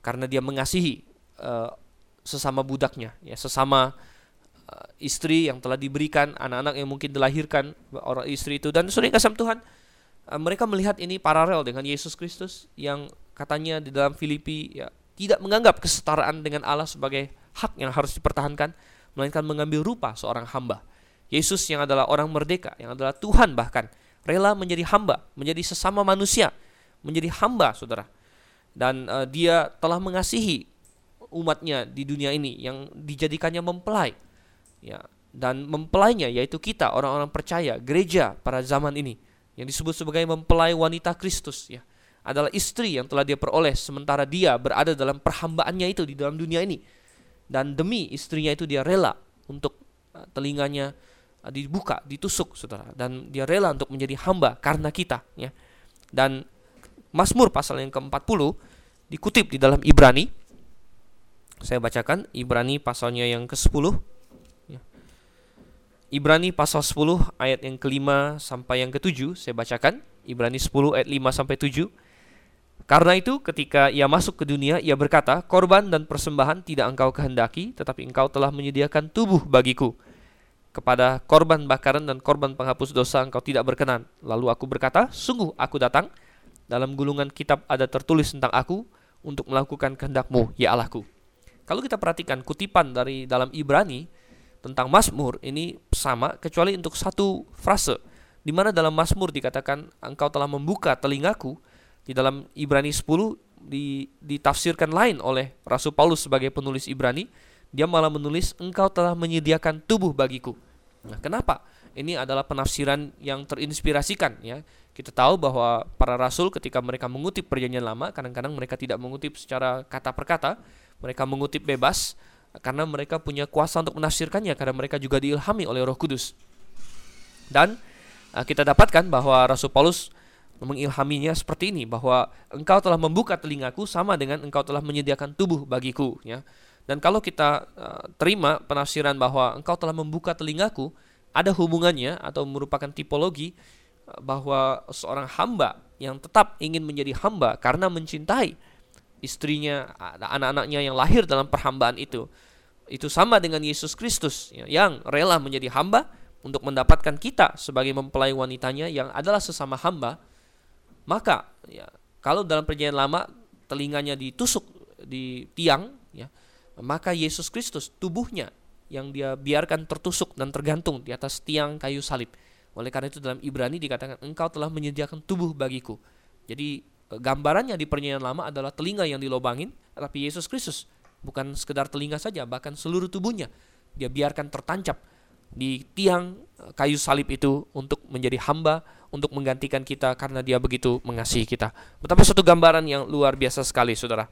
karena dia mengasihi uh, sesama budaknya, ya sesama uh, istri yang telah diberikan, anak-anak yang mungkin dilahirkan orang istri itu dan sering kasih Tuhan, uh, mereka melihat ini paralel dengan Yesus Kristus yang katanya di dalam Filipi ya tidak menganggap kesetaraan dengan Allah sebagai hak yang harus dipertahankan, melainkan mengambil rupa seorang hamba. Yesus yang adalah orang merdeka, yang adalah Tuhan bahkan rela menjadi hamba, menjadi sesama manusia, menjadi hamba, saudara dan uh, dia telah mengasihi umatnya di dunia ini yang dijadikannya mempelai ya dan mempelainya yaitu kita orang-orang percaya gereja pada zaman ini yang disebut sebagai mempelai wanita Kristus ya adalah istri yang telah dia peroleh sementara dia berada dalam perhambaannya itu di dalam dunia ini dan demi istrinya itu dia rela untuk uh, telinganya uh, dibuka ditusuk saudara dan dia rela untuk menjadi hamba karena kita ya dan Mazmur pasal yang ke-40 dikutip di dalam Ibrani. Saya bacakan Ibrani pasalnya yang ke-10. Ya. Ibrani pasal 10 ayat yang kelima sampai yang ketujuh saya bacakan Ibrani 10 ayat 5 sampai 7. Karena itu ketika ia masuk ke dunia ia berkata, korban dan persembahan tidak engkau kehendaki, tetapi engkau telah menyediakan tubuh bagiku. Kepada korban bakaran dan korban penghapus dosa engkau tidak berkenan. Lalu aku berkata, sungguh aku datang, dalam gulungan kitab ada tertulis tentang aku, untuk melakukan kehendakmu, ya Allahku. Kalau kita perhatikan kutipan dari dalam Ibrani tentang Mazmur ini sama kecuali untuk satu frase di mana dalam Mazmur dikatakan engkau telah membuka telingaku di dalam Ibrani 10 di, ditafsirkan lain oleh Rasul Paulus sebagai penulis Ibrani dia malah menulis engkau telah menyediakan tubuh bagiku. Nah, kenapa? Ini adalah penafsiran yang terinspirasikan ya. Kita tahu bahwa para rasul ketika mereka mengutip perjanjian lama, kadang-kadang mereka tidak mengutip secara kata per kata, mereka mengutip bebas karena mereka punya kuasa untuk menafsirkannya karena mereka juga diilhami oleh Roh Kudus. Dan uh, kita dapatkan bahwa Rasul Paulus mengilhaminya seperti ini bahwa engkau telah membuka telingaku sama dengan engkau telah menyediakan tubuh bagiku ya. Dan kalau kita uh, terima penafsiran bahwa engkau telah membuka telingaku ada hubungannya atau merupakan tipologi bahwa seorang hamba yang tetap ingin menjadi hamba karena mencintai istrinya, anak-anaknya yang lahir dalam perhambaan itu. Itu sama dengan Yesus Kristus ya, yang rela menjadi hamba untuk mendapatkan kita sebagai mempelai wanitanya yang adalah sesama hamba. Maka ya, kalau dalam perjanjian lama telinganya ditusuk di tiang ya, maka Yesus Kristus tubuhnya yang dia biarkan tertusuk dan tergantung di atas tiang kayu salib oleh karena itu dalam Ibrani dikatakan engkau telah menyediakan tubuh bagiku. Jadi e, gambarannya di perjanjian lama adalah telinga yang dilobangin, tapi Yesus Kristus bukan sekedar telinga saja, bahkan seluruh tubuhnya dia biarkan tertancap di tiang eh, kayu salib itu untuk menjadi hamba untuk menggantikan kita karena dia begitu mengasihi kita. Betapa suatu gambaran yang luar biasa sekali, Saudara.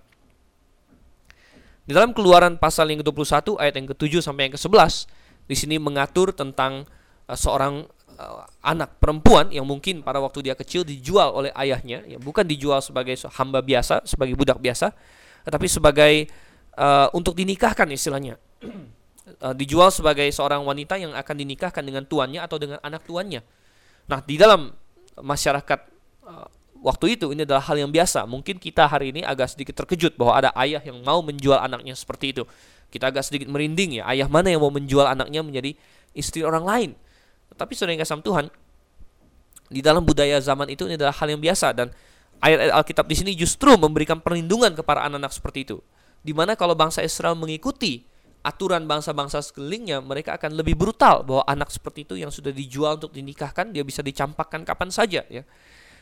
Di dalam Keluaran pasal yang ke-21 ayat yang ke-7 sampai yang ke-11 di sini mengatur tentang uh, seorang uh, anak perempuan yang mungkin pada waktu dia kecil dijual oleh ayahnya, ya bukan dijual sebagai hamba biasa, sebagai budak biasa, tetapi sebagai uh, untuk dinikahkan istilahnya. uh, dijual sebagai seorang wanita yang akan dinikahkan dengan tuannya atau dengan anak tuannya. Nah, di dalam masyarakat uh, waktu itu ini adalah hal yang biasa. Mungkin kita hari ini agak sedikit terkejut bahwa ada ayah yang mau menjual anaknya seperti itu. Kita agak sedikit merinding ya, ayah mana yang mau menjual anaknya menjadi istri orang lain. Tapi saudara yang kasih Tuhan, di dalam budaya zaman itu ini adalah hal yang biasa dan ayat-ayat Alkitab di sini justru memberikan perlindungan kepada anak-anak seperti itu. Di mana kalau bangsa Israel mengikuti aturan bangsa-bangsa sekelilingnya, mereka akan lebih brutal bahwa anak seperti itu yang sudah dijual untuk dinikahkan, dia bisa dicampakkan kapan saja ya.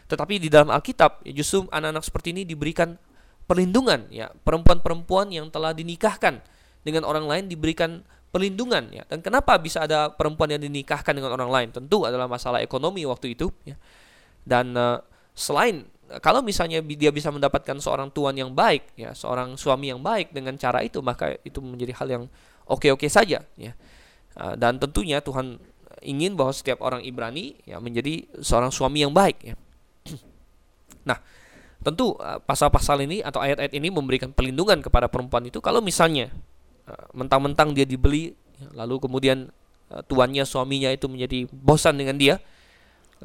Tetapi di dalam Alkitab ya justru anak-anak seperti ini diberikan perlindungan ya, perempuan-perempuan yang telah dinikahkan dengan orang lain diberikan perlindungan ya. Dan kenapa bisa ada perempuan yang dinikahkan dengan orang lain? Tentu adalah masalah ekonomi waktu itu ya. Dan uh, selain kalau misalnya dia bisa mendapatkan seorang tuan yang baik ya seorang suami yang baik dengan cara itu maka itu menjadi hal yang oke-oke saja ya. Ah, dan tentunya Tuhan ingin bahwa setiap orang Ibrani ya menjadi seorang suami yang baik ya. Nah tentu ah, pasal-pasal ini atau ayat-ayat ini memberikan perlindungan kepada perempuan itu kalau misalnya ah, mentang-mentang dia dibeli ya, lalu kemudian tuannya suaminya itu menjadi bosan dengan dia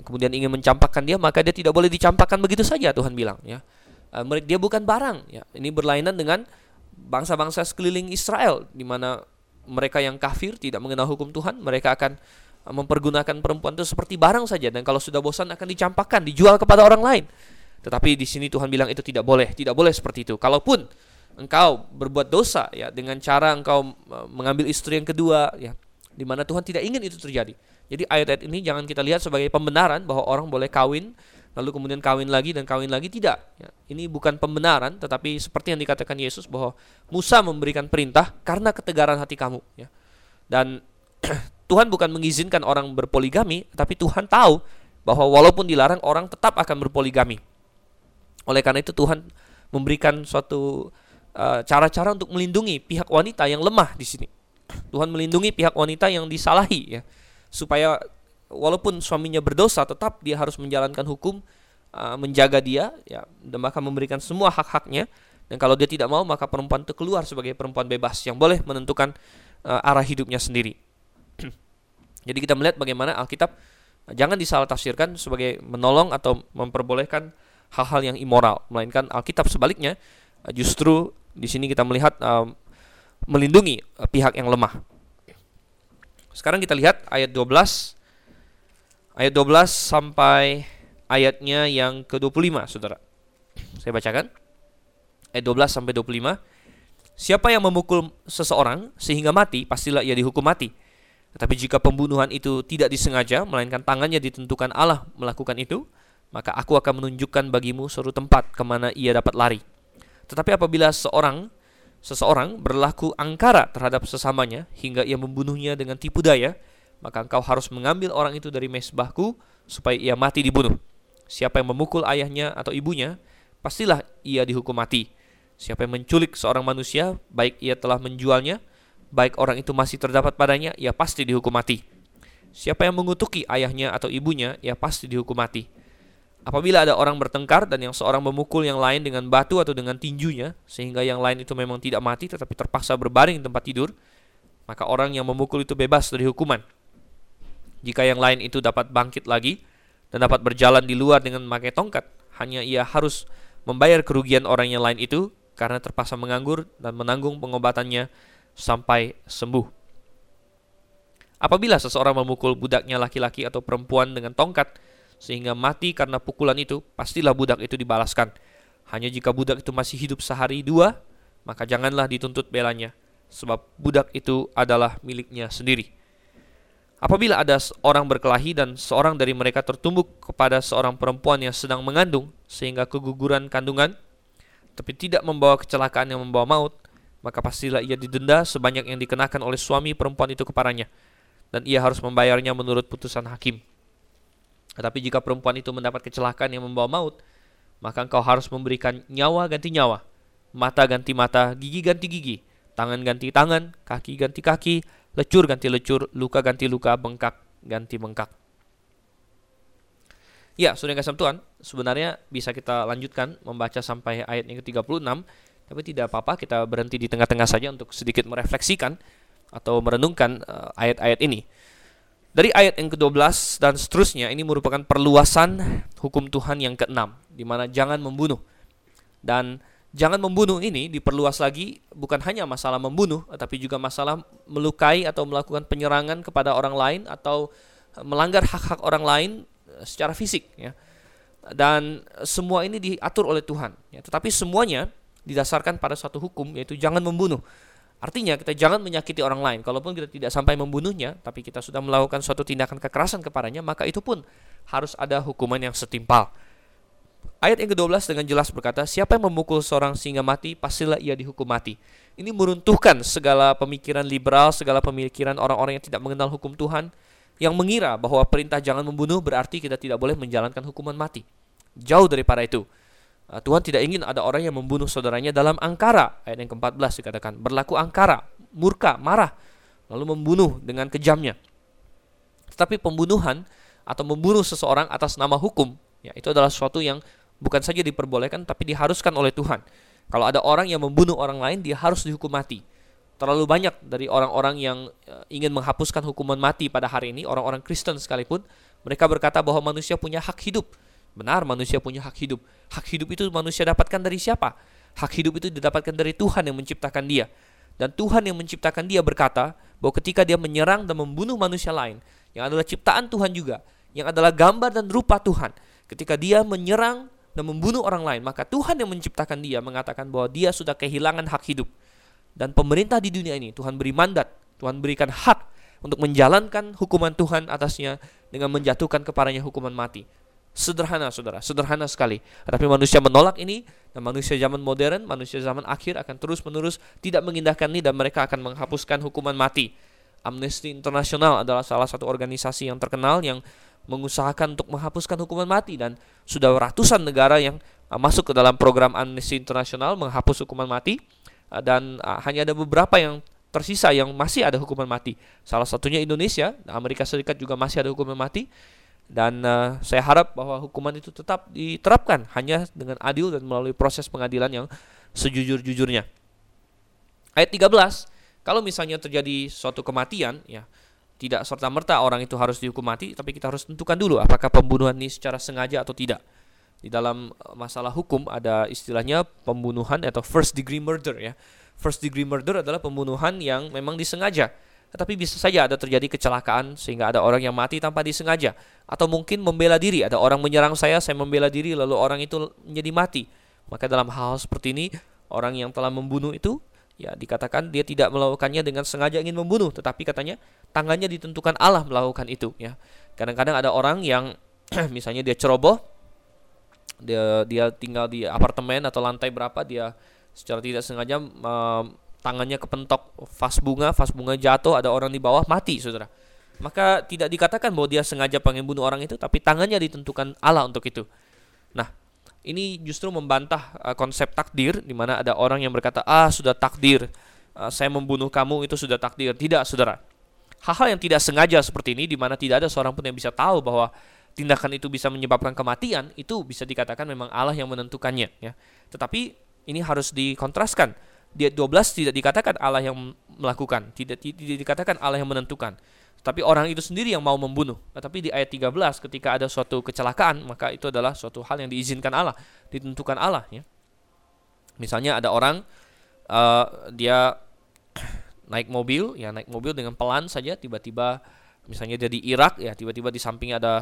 kemudian ingin mencampakkan dia maka dia tidak boleh dicampakkan begitu saja Tuhan bilang ya. Uh, dia bukan barang ya. Ini berlainan dengan bangsa-bangsa sekeliling Israel di mana mereka yang kafir tidak mengenal hukum Tuhan mereka akan uh, mempergunakan perempuan itu seperti barang saja dan kalau sudah bosan akan dicampakkan dijual kepada orang lain. Tetapi di sini Tuhan bilang itu tidak boleh tidak boleh seperti itu. Kalaupun engkau berbuat dosa ya dengan cara engkau uh, mengambil istri yang kedua ya di mana Tuhan tidak ingin itu terjadi jadi ayat-ayat ini jangan kita lihat sebagai pembenaran bahwa orang boleh kawin lalu kemudian kawin lagi dan kawin lagi tidak. Ya, ini bukan pembenaran tetapi seperti yang dikatakan Yesus bahwa Musa memberikan perintah karena ketegaran hati kamu. Ya. Dan Tuhan bukan mengizinkan orang berpoligami, tapi Tuhan tahu bahwa walaupun dilarang orang tetap akan berpoligami. Oleh karena itu Tuhan memberikan suatu uh, cara-cara uh, untuk melindungi pihak wanita yang lemah di sini. Tuhan melindungi pihak wanita yang disalahi ya supaya walaupun suaminya berdosa tetap dia harus menjalankan hukum uh, menjaga dia ya dan bahkan memberikan semua hak-haknya dan kalau dia tidak mau maka perempuan itu keluar sebagai perempuan bebas yang boleh menentukan uh, arah hidupnya sendiri. Jadi kita melihat bagaimana Alkitab uh, jangan disalah tafsirkan sebagai menolong atau memperbolehkan hal-hal yang immoral, melainkan Alkitab sebaliknya uh, justru di sini kita melihat uh, melindungi uh, pihak yang lemah. Sekarang kita lihat ayat 12 ayat 12 sampai ayatnya yang ke-25, Saudara. Saya bacakan. Ayat 12 sampai 25. Siapa yang memukul seseorang sehingga mati, pastilah ia dihukum mati. Tetapi jika pembunuhan itu tidak disengaja, melainkan tangannya ditentukan Allah melakukan itu, maka aku akan menunjukkan bagimu suatu tempat ke mana ia dapat lari. Tetapi apabila seorang seseorang berlaku angkara terhadap sesamanya hingga ia membunuhnya dengan tipu daya, maka engkau harus mengambil orang itu dari mesbahku supaya ia mati dibunuh. Siapa yang memukul ayahnya atau ibunya, pastilah ia dihukum mati. Siapa yang menculik seorang manusia, baik ia telah menjualnya, baik orang itu masih terdapat padanya, ia pasti dihukum mati. Siapa yang mengutuki ayahnya atau ibunya, ia pasti dihukum mati. Apabila ada orang bertengkar dan yang seorang memukul yang lain dengan batu atau dengan tinjunya, sehingga yang lain itu memang tidak mati tetapi terpaksa berbaring di tempat tidur, maka orang yang memukul itu bebas dari hukuman. Jika yang lain itu dapat bangkit lagi dan dapat berjalan di luar dengan memakai tongkat, hanya ia harus membayar kerugian orang yang lain itu karena terpaksa menganggur dan menanggung pengobatannya sampai sembuh. Apabila seseorang memukul budaknya laki-laki atau perempuan dengan tongkat, sehingga mati karena pukulan itu, pastilah budak itu dibalaskan. Hanya jika budak itu masih hidup sehari dua, maka janganlah dituntut belanya, sebab budak itu adalah miliknya sendiri. Apabila ada orang berkelahi dan seorang dari mereka tertumbuk kepada seorang perempuan yang sedang mengandung, sehingga keguguran kandungan, tapi tidak membawa kecelakaan yang membawa maut, maka pastilah ia didenda sebanyak yang dikenakan oleh suami perempuan itu kepadanya, dan ia harus membayarnya menurut putusan hakim. Tetapi jika perempuan itu mendapat kecelakaan yang membawa maut, maka engkau harus memberikan nyawa ganti nyawa, mata ganti mata, gigi ganti gigi, tangan ganti tangan, kaki ganti kaki, lecur ganti lecur, luka ganti luka, bengkak ganti bengkak. Ya, sudah kasih Tuhan, sebenarnya bisa kita lanjutkan membaca sampai ayat yang ke-36, tapi tidak apa-apa kita berhenti di tengah-tengah saja untuk sedikit merefleksikan atau merenungkan uh, ayat-ayat ini. Dari ayat yang ke-12 dan seterusnya ini merupakan perluasan hukum Tuhan yang ke-6 di mana jangan membunuh. Dan jangan membunuh ini diperluas lagi bukan hanya masalah membunuh tapi juga masalah melukai atau melakukan penyerangan kepada orang lain atau melanggar hak-hak orang lain secara fisik ya. Dan semua ini diatur oleh Tuhan ya. Tetapi semuanya didasarkan pada satu hukum yaitu jangan membunuh. Artinya kita jangan menyakiti orang lain. Kalaupun kita tidak sampai membunuhnya, tapi kita sudah melakukan suatu tindakan kekerasan kepadanya, maka itu pun harus ada hukuman yang setimpal. Ayat yang ke-12 dengan jelas berkata, siapa yang memukul seorang sehingga mati, pastilah ia dihukum mati. Ini meruntuhkan segala pemikiran liberal, segala pemikiran orang-orang yang tidak mengenal hukum Tuhan, yang mengira bahwa perintah jangan membunuh berarti kita tidak boleh menjalankan hukuman mati. Jauh daripada itu. Ah, Tuhan tidak ingin ada orang yang membunuh saudaranya dalam angkara. Ayat yang ke-14 dikatakan, berlaku angkara, murka, marah, lalu membunuh dengan kejamnya. Tetapi pembunuhan atau membunuh seseorang atas nama hukum, ya itu adalah sesuatu yang bukan saja diperbolehkan tapi diharuskan oleh Tuhan. Kalau ada orang yang membunuh orang lain, dia harus dihukum mati terlalu banyak dari orang-orang yang eh, ingin menghapuskan hukuman mati pada hari ini, orang-orang Kristen sekalipun, mereka berkata bahwa manusia punya hak hidup. Benar, manusia punya hak hidup. Hak hidup itu manusia dapatkan dari siapa? Hak hidup itu didapatkan dari Tuhan yang menciptakan dia. Dan Tuhan yang menciptakan dia berkata bahwa ketika dia menyerang dan membunuh manusia lain, yang adalah ciptaan Tuhan juga, yang adalah gambar dan rupa Tuhan, ketika dia menyerang dan membunuh orang lain, maka Tuhan yang menciptakan dia mengatakan bahwa dia sudah kehilangan hak hidup. Dan pemerintah di dunia ini Tuhan beri mandat, Tuhan berikan hak untuk menjalankan hukuman Tuhan atasnya dengan menjatuhkan kepadanya hukuman mati. Sederhana, saudara, sederhana sekali. Tapi manusia menolak ini, dan manusia zaman modern, manusia zaman akhir akan terus-menerus tidak mengindahkan ini, dan mereka akan menghapuskan hukuman mati. Amnesty International adalah salah satu organisasi yang terkenal yang mengusahakan untuk menghapuskan hukuman mati, dan sudah ratusan negara yang masuk ke dalam program Amnesty International menghapus hukuman mati Ah, dan uh, hanya ada beberapa yang tersisa yang masih ada hukuman mati. Salah satunya Indonesia, Amerika Serikat juga masih ada hukuman mati. Dan uh, saya harap bahwa hukuman itu tetap diterapkan hanya dengan adil dan melalui proses pengadilan yang sejujur-jujurnya. Ayat 13, kalau misalnya terjadi suatu kematian, ya tidak serta-merta orang itu harus dihukum mati, tapi kita harus tentukan dulu apakah pembunuhan ini secara sengaja atau tidak. Di dalam eh, masalah hukum ada istilahnya pembunuhan atau first degree murder ya. First degree murder adalah pembunuhan yang memang disengaja. Tetapi bisa saja ada terjadi kecelakaan sehingga ada orang yang mati tanpa disengaja atau mungkin membela diri. Ada orang menyerang saya, saya membela diri lalu orang itu menjadi mati. Maka dalam hal seperti ini orang yang telah membunuh itu ya dikatakan dia tidak melakukannya dengan sengaja ingin membunuh, tetapi katanya tangannya ditentukan Allah melakukan itu ya. Kadang-kadang ada orang yang misalnya dia ceroboh dia dia tinggal di apartemen atau lantai berapa dia secara tidak sengaja tangannya kepentok vas bunga vas bunga jatuh ada orang di bawah mati saudara. Maka tidak dikatakan bahwa dia sengaja pengen bunuh orang itu tapi tangannya ditentukan Allah untuk itu. Nah ini justru membantah uh, konsep takdir di mana ada orang yang berkata ah sudah takdir. Uh, saya membunuh kamu itu sudah takdir. Tidak saudara. Hal-hal yang tidak sengaja seperti ini di mana tidak ada seorang pun yang bisa tahu bahwa tindakan itu bisa menyebabkan kematian, itu bisa dikatakan memang Allah yang menentukannya ya. Tetapi ini harus dikontraskan. Di ayat 12 tidak dikatakan Allah yang melakukan, tidak, tidak dikatakan Allah yang menentukan. Tapi orang itu sendiri yang mau membunuh. Tetapi di ayat 13 ketika ada suatu kecelakaan, maka itu adalah suatu hal yang diizinkan Allah, ditentukan Allah ya. Misalnya ada orang uh, dia naik mobil, ya naik mobil dengan pelan saja tiba-tiba misalnya dia di Irak ya tiba-tiba di sampingnya ada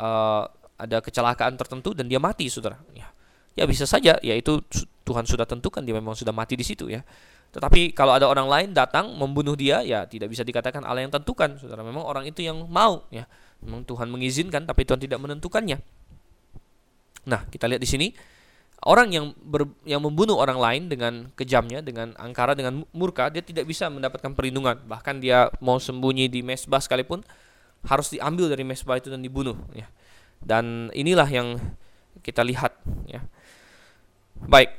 uh, ada kecelakaan tertentu dan dia mati, saudara. Ya, ya bisa saja, yaitu Tuhan sudah tentukan dia memang sudah mati di situ ya. Tetapi kalau ada orang lain datang membunuh dia, ya tidak bisa dikatakan Allah yang tentukan, saudara. Memang orang itu yang mau, ya. Memang Tuhan mengizinkan, tapi Tuhan tidak menentukannya. Nah, kita lihat di sini orang yang ber, yang membunuh orang lain dengan kejamnya, dengan angkara, dengan murka, dia tidak bisa mendapatkan perlindungan. Bahkan dia mau sembunyi di mesbah sekalipun harus diambil dari mesbah itu dan dibunuh. Ya. Dan inilah yang kita lihat. Ya. Baik,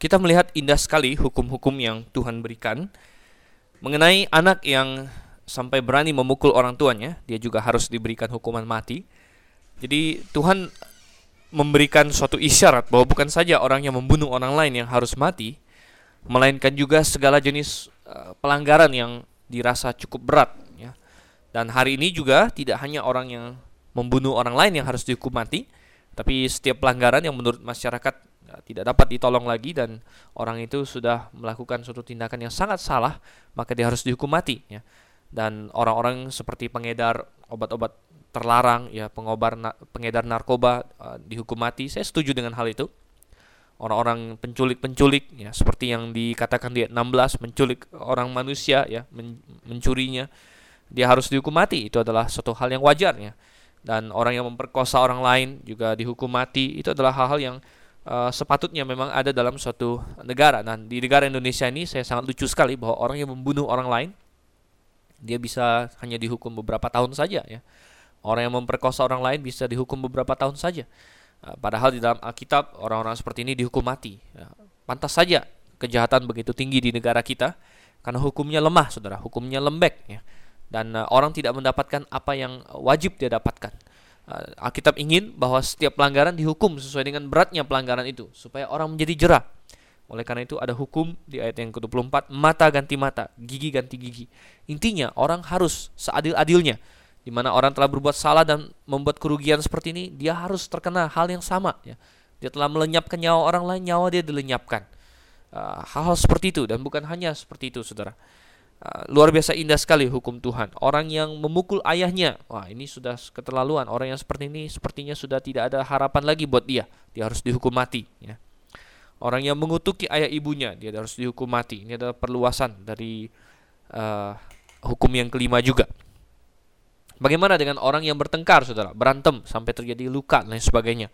kita melihat indah sekali hukum-hukum yang Tuhan berikan mengenai anak yang sampai berani memukul orang tuanya. Dia juga harus diberikan hukuman mati. Jadi Tuhan memberikan suatu isyarat bahwa bukan saja orang yang membunuh orang lain yang harus mati, melainkan juga segala jenis uh, pelanggaran yang dirasa cukup berat. Ya. Dan hari ini juga tidak hanya orang yang membunuh orang lain yang harus dihukum mati, tapi setiap pelanggaran yang menurut masyarakat tidak dapat ditolong lagi dan orang itu sudah melakukan suatu tindakan yang sangat salah, maka dia harus dihukum mati. Ya. Dan orang-orang seperti pengedar obat-obat terlarang ya pengobar na pengedar narkoba uh, dihukum mati saya setuju dengan hal itu orang-orang penculik-penculik ya seperti yang dikatakan di ayat 16 menculik orang manusia ya men mencurinya dia harus dihukum mati itu adalah suatu hal yang wajar ya dan orang yang memperkosa orang lain juga dihukum mati itu adalah hal-hal yang uh, sepatutnya memang ada dalam suatu negara dan di negara Indonesia ini saya sangat lucu sekali bahwa orang yang membunuh orang lain dia bisa hanya dihukum beberapa tahun saja ya Orang yang memperkosa orang lain bisa dihukum beberapa tahun saja. Ah, padahal di dalam Alkitab orang-orang seperti ini dihukum mati. Ya, pantas saja kejahatan begitu tinggi di negara kita karena hukumnya lemah, saudara. Hukumnya lembek. Ya. Dan uh, orang tidak mendapatkan apa yang wajib dia dapatkan. Uh, Alkitab ingin bahwa setiap pelanggaran dihukum sesuai dengan beratnya pelanggaran itu supaya orang menjadi jerah. Oleh karena itu ada hukum di ayat yang ke-24, mata ganti mata, gigi ganti gigi. Intinya orang harus seadil-adilnya di mana orang telah berbuat salah dan membuat kerugian seperti ini, dia harus terkena hal yang sama. Ya. Dia telah melenyapkan nyawa orang lain, nyawa dia dilenyapkan. Ah, hal-hal uh, seperti itu dan bukan hanya seperti itu, saudara. Uh, luar biasa indah sekali hukum Tuhan. Orang yang memukul ayahnya, wah ini sudah keterlaluan. Orang yang seperti ini sepertinya sudah tidak ada harapan lagi buat dia. Dia harus dihukum mati. Ya. Orang yang mengutuki ayah ibunya, dia harus dihukum mati. Ini adalah perluasan dari uh, hukum yang kelima juga. Bagaimana dengan orang yang bertengkar, saudara, berantem sampai terjadi luka dan lain sebagainya?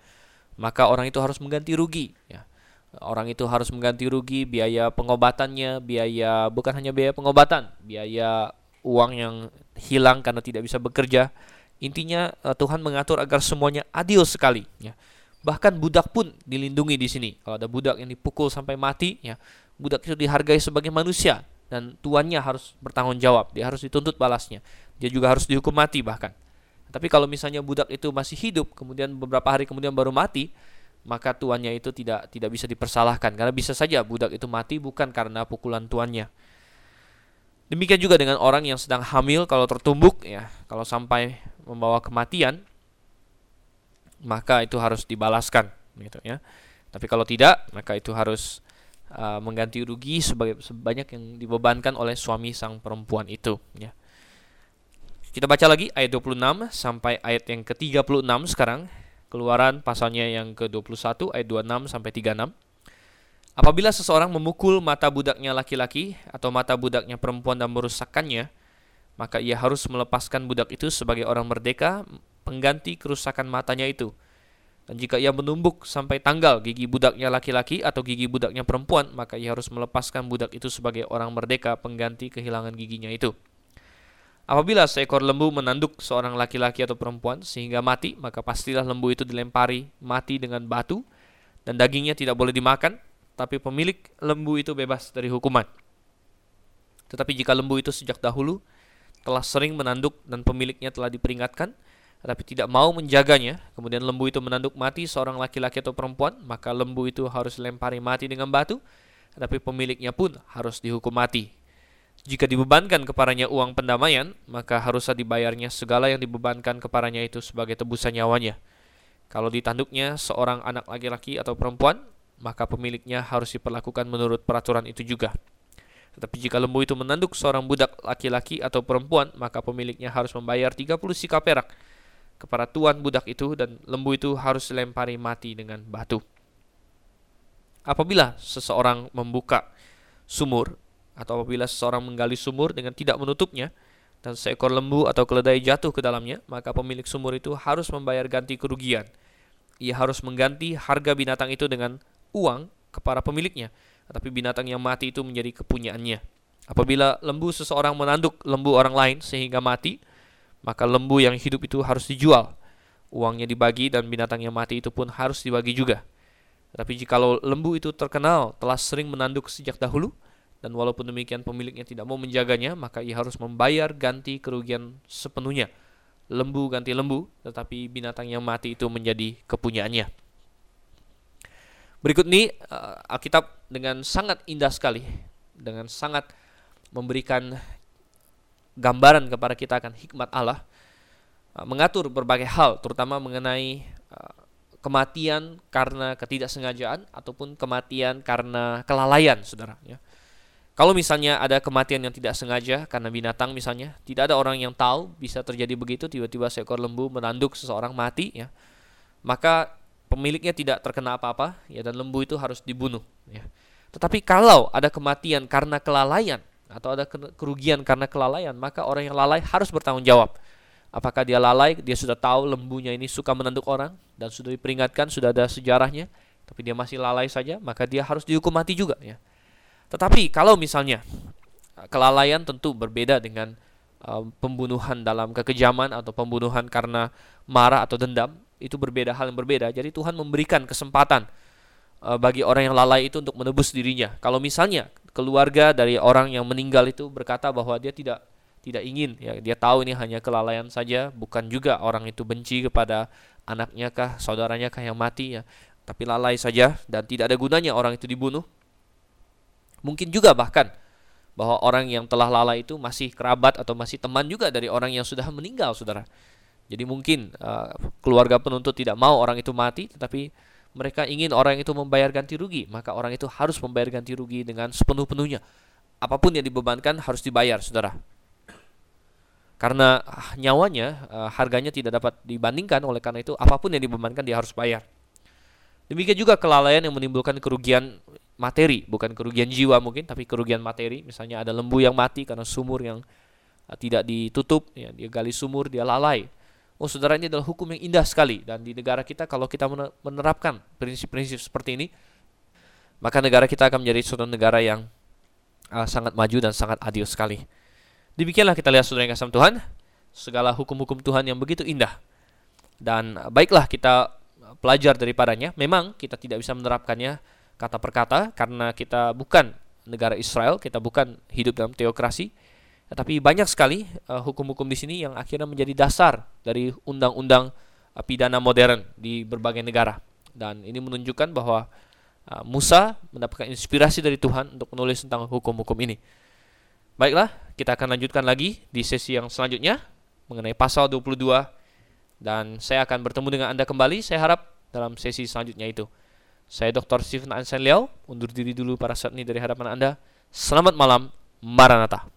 Maka orang itu harus mengganti rugi. Ya. Orang itu harus mengganti rugi biaya pengobatannya, biaya bukan hanya biaya pengobatan, biaya uang yang hilang karena tidak bisa bekerja. Intinya eh, Tuhan mengatur agar semuanya adil sekali. Ya. Bahkan budak pun dilindungi di sini. Kalau ada budak yang dipukul sampai mati, ya, budak itu dihargai sebagai manusia dan tuannya harus bertanggung jawab. Dia harus dituntut balasnya. Dia juga harus dihukum mati bahkan. Tapi kalau misalnya budak itu masih hidup, kemudian beberapa hari kemudian baru mati, maka tuannya itu tidak tidak bisa dipersalahkan karena bisa saja budak itu mati bukan karena pukulan tuannya. Demikian juga dengan orang yang sedang hamil kalau tertumbuk ya, kalau sampai membawa kematian maka itu harus dibalaskan gitu ya. Tapi kalau tidak, maka itu harus uh, mengganti rugi sebagai sebanyak yang dibebankan oleh suami sang perempuan itu ya. Kita baca lagi ayat 26 sampai ayat yang ke-36 sekarang. Keluaran pasalnya yang ke-21 ayat 26 sampai 36. Apabila seseorang memukul mata budaknya laki-laki atau mata budaknya perempuan dan merusakkannya, maka ia harus melepaskan budak itu sebagai orang merdeka pengganti kerusakan matanya itu. Dan jika ia menumbuk sampai tanggal gigi budaknya laki-laki atau gigi budaknya perempuan, maka ia harus melepaskan budak itu sebagai orang merdeka pengganti kehilangan giginya itu. Apabila seekor lembu menanduk seorang laki-laki atau perempuan sehingga mati, maka pastilah lembu itu dilempari mati dengan batu dan dagingnya tidak boleh dimakan, tapi pemilik lembu itu bebas dari hukuman. Tetapi jika lembu itu sejak dahulu telah sering menanduk dan pemiliknya telah diperingatkan, tetapi tidak mau menjaganya, kemudian lembu itu menanduk mati seorang laki-laki atau perempuan, maka lembu itu harus dilempari mati dengan batu, tetapi pemiliknya pun harus dihukum mati. Jika dibebankan kepadanya uang pendamaian, maka haruslah dibayarnya segala yang dibebankan kepadanya itu sebagai tebusan nyawanya. Kalau ditanduknya seorang anak laki-laki atau perempuan, maka pemiliknya harus diperlakukan menurut peraturan itu juga. Tetapi jika lembu itu menanduk seorang budak laki-laki atau perempuan, maka pemiliknya harus membayar 30 sika perak kepada tuan budak itu dan lembu itu harus dilempari mati dengan batu. Apabila seseorang membuka sumur atau apabila seseorang menggali sumur dengan tidak menutupnya dan seekor lembu atau keledai jatuh ke dalamnya, maka pemilik sumur itu harus membayar ganti kerugian. Ia harus mengganti harga binatang itu dengan uang kepada pemiliknya, tetapi binatang yang mati itu menjadi kepunyaannya. Apabila lembu seseorang menanduk lembu orang lain sehingga mati, maka lembu yang hidup itu harus dijual. Uangnya dibagi dan binatang yang mati itu pun harus dibagi juga. Tapi jikalau lembu itu terkenal telah sering menanduk sejak dahulu, dan walaupun demikian pemiliknya tidak mau menjaganya, maka ia harus membayar ganti kerugian sepenuhnya. Lembu ganti lembu, tetapi binatang yang mati itu menjadi kepunyaannya. Berikut ini uh, Alkitab dengan sangat indah sekali, dengan sangat memberikan gambaran kepada kita akan hikmat Allah, uh, mengatur berbagai hal, terutama mengenai uh, kematian karena ketidaksengajaan ataupun kematian karena kelalaian, saudara. Ya kalau misalnya ada kematian yang tidak sengaja karena binatang misalnya, tidak ada orang yang tahu bisa terjadi begitu tiba-tiba seekor lembu menanduk seseorang mati ya. Maka pemiliknya tidak terkena apa-apa ya dan lembu itu harus dibunuh ya. Tetapi kalau ada kematian karena kelalaian atau ada kerugian karena kelalaian, maka orang yang lalai harus bertanggung jawab. Apakah dia lalai, dia sudah tahu lembunya ini suka menanduk orang dan sudah diperingatkan, sudah ada sejarahnya, tapi dia masih lalai saja, maka dia harus dihukum mati juga ya. Tetapi kalau misalnya uh, kelalaian tentu berbeda dengan uh, pembunuhan dalam kekejaman atau pembunuhan karena marah atau dendam, itu berbeda hal yang berbeda. Jadi Tuhan memberikan kesempatan uh, bagi orang yang lalai itu untuk menebus dirinya. Kalau misalnya keluarga dari orang yang meninggal itu berkata bahwa dia tidak tidak ingin ya dia tahu ini hanya kelalaian saja bukan juga orang itu benci kepada anaknya kah saudaranya kah yang mati ya tapi lalai saja dan tidak ada gunanya orang itu dibunuh Mungkin juga bahkan bahwa orang yang telah lalai itu masih kerabat atau masih teman juga dari orang yang sudah meninggal, saudara. Jadi mungkin uh, keluarga penuntut tidak mau orang itu mati, tetapi mereka ingin orang itu membayar ganti rugi, maka orang itu harus membayar ganti rugi dengan sepenuh-penuhnya. Apa pun yang dibebankan harus dibayar, saudara. Karena ah, nyawanya uh, harganya tidak dapat dibandingkan, oleh karena itu apa pun yang dibebankan dia harus bayar. Demikian juga kelalaian yang menimbulkan kerugian materi, bukan kerugian jiwa mungkin, tapi kerugian materi. Misalnya ada lembu yang mati karena sumur yang uh, tidak ditutup, ya, dia gali sumur, dia lalai. Oh, saudara ini adalah hukum yang indah sekali dan di negara kita kalau kita menerapkan prinsip-prinsip seperti ini, maka negara kita akan menjadi suatu negara yang uh, sangat maju dan sangat adil sekali. Demikianlah kita lihat saudara yang kasih Tuhan, segala hukum-hukum Tuhan yang begitu indah. Dan uh, baiklah kita pelajar daripadanya. Memang kita tidak bisa menerapkannya kata per kata karena kita bukan negara Israel, kita bukan hidup dalam teokrasi. Tetapi banyak sekali uh, hukum-hukum di sini yang akhirnya menjadi dasar dari undang-undang uh, pidana modern di berbagai negara. Dan ini menunjukkan bahwa uh, Musa mendapatkan inspirasi dari Tuhan untuk menulis tentang hukum-hukum ini. Baiklah, kita akan lanjutkan lagi di sesi yang selanjutnya mengenai pasal 22 dan saya akan bertemu dengan Anda kembali saya harap dalam sesi selanjutnya itu. Saya Dr. Stephen Ansen Liao, undur diri dulu para saat ini dari hadapan Anda. Selamat malam, Maranatha.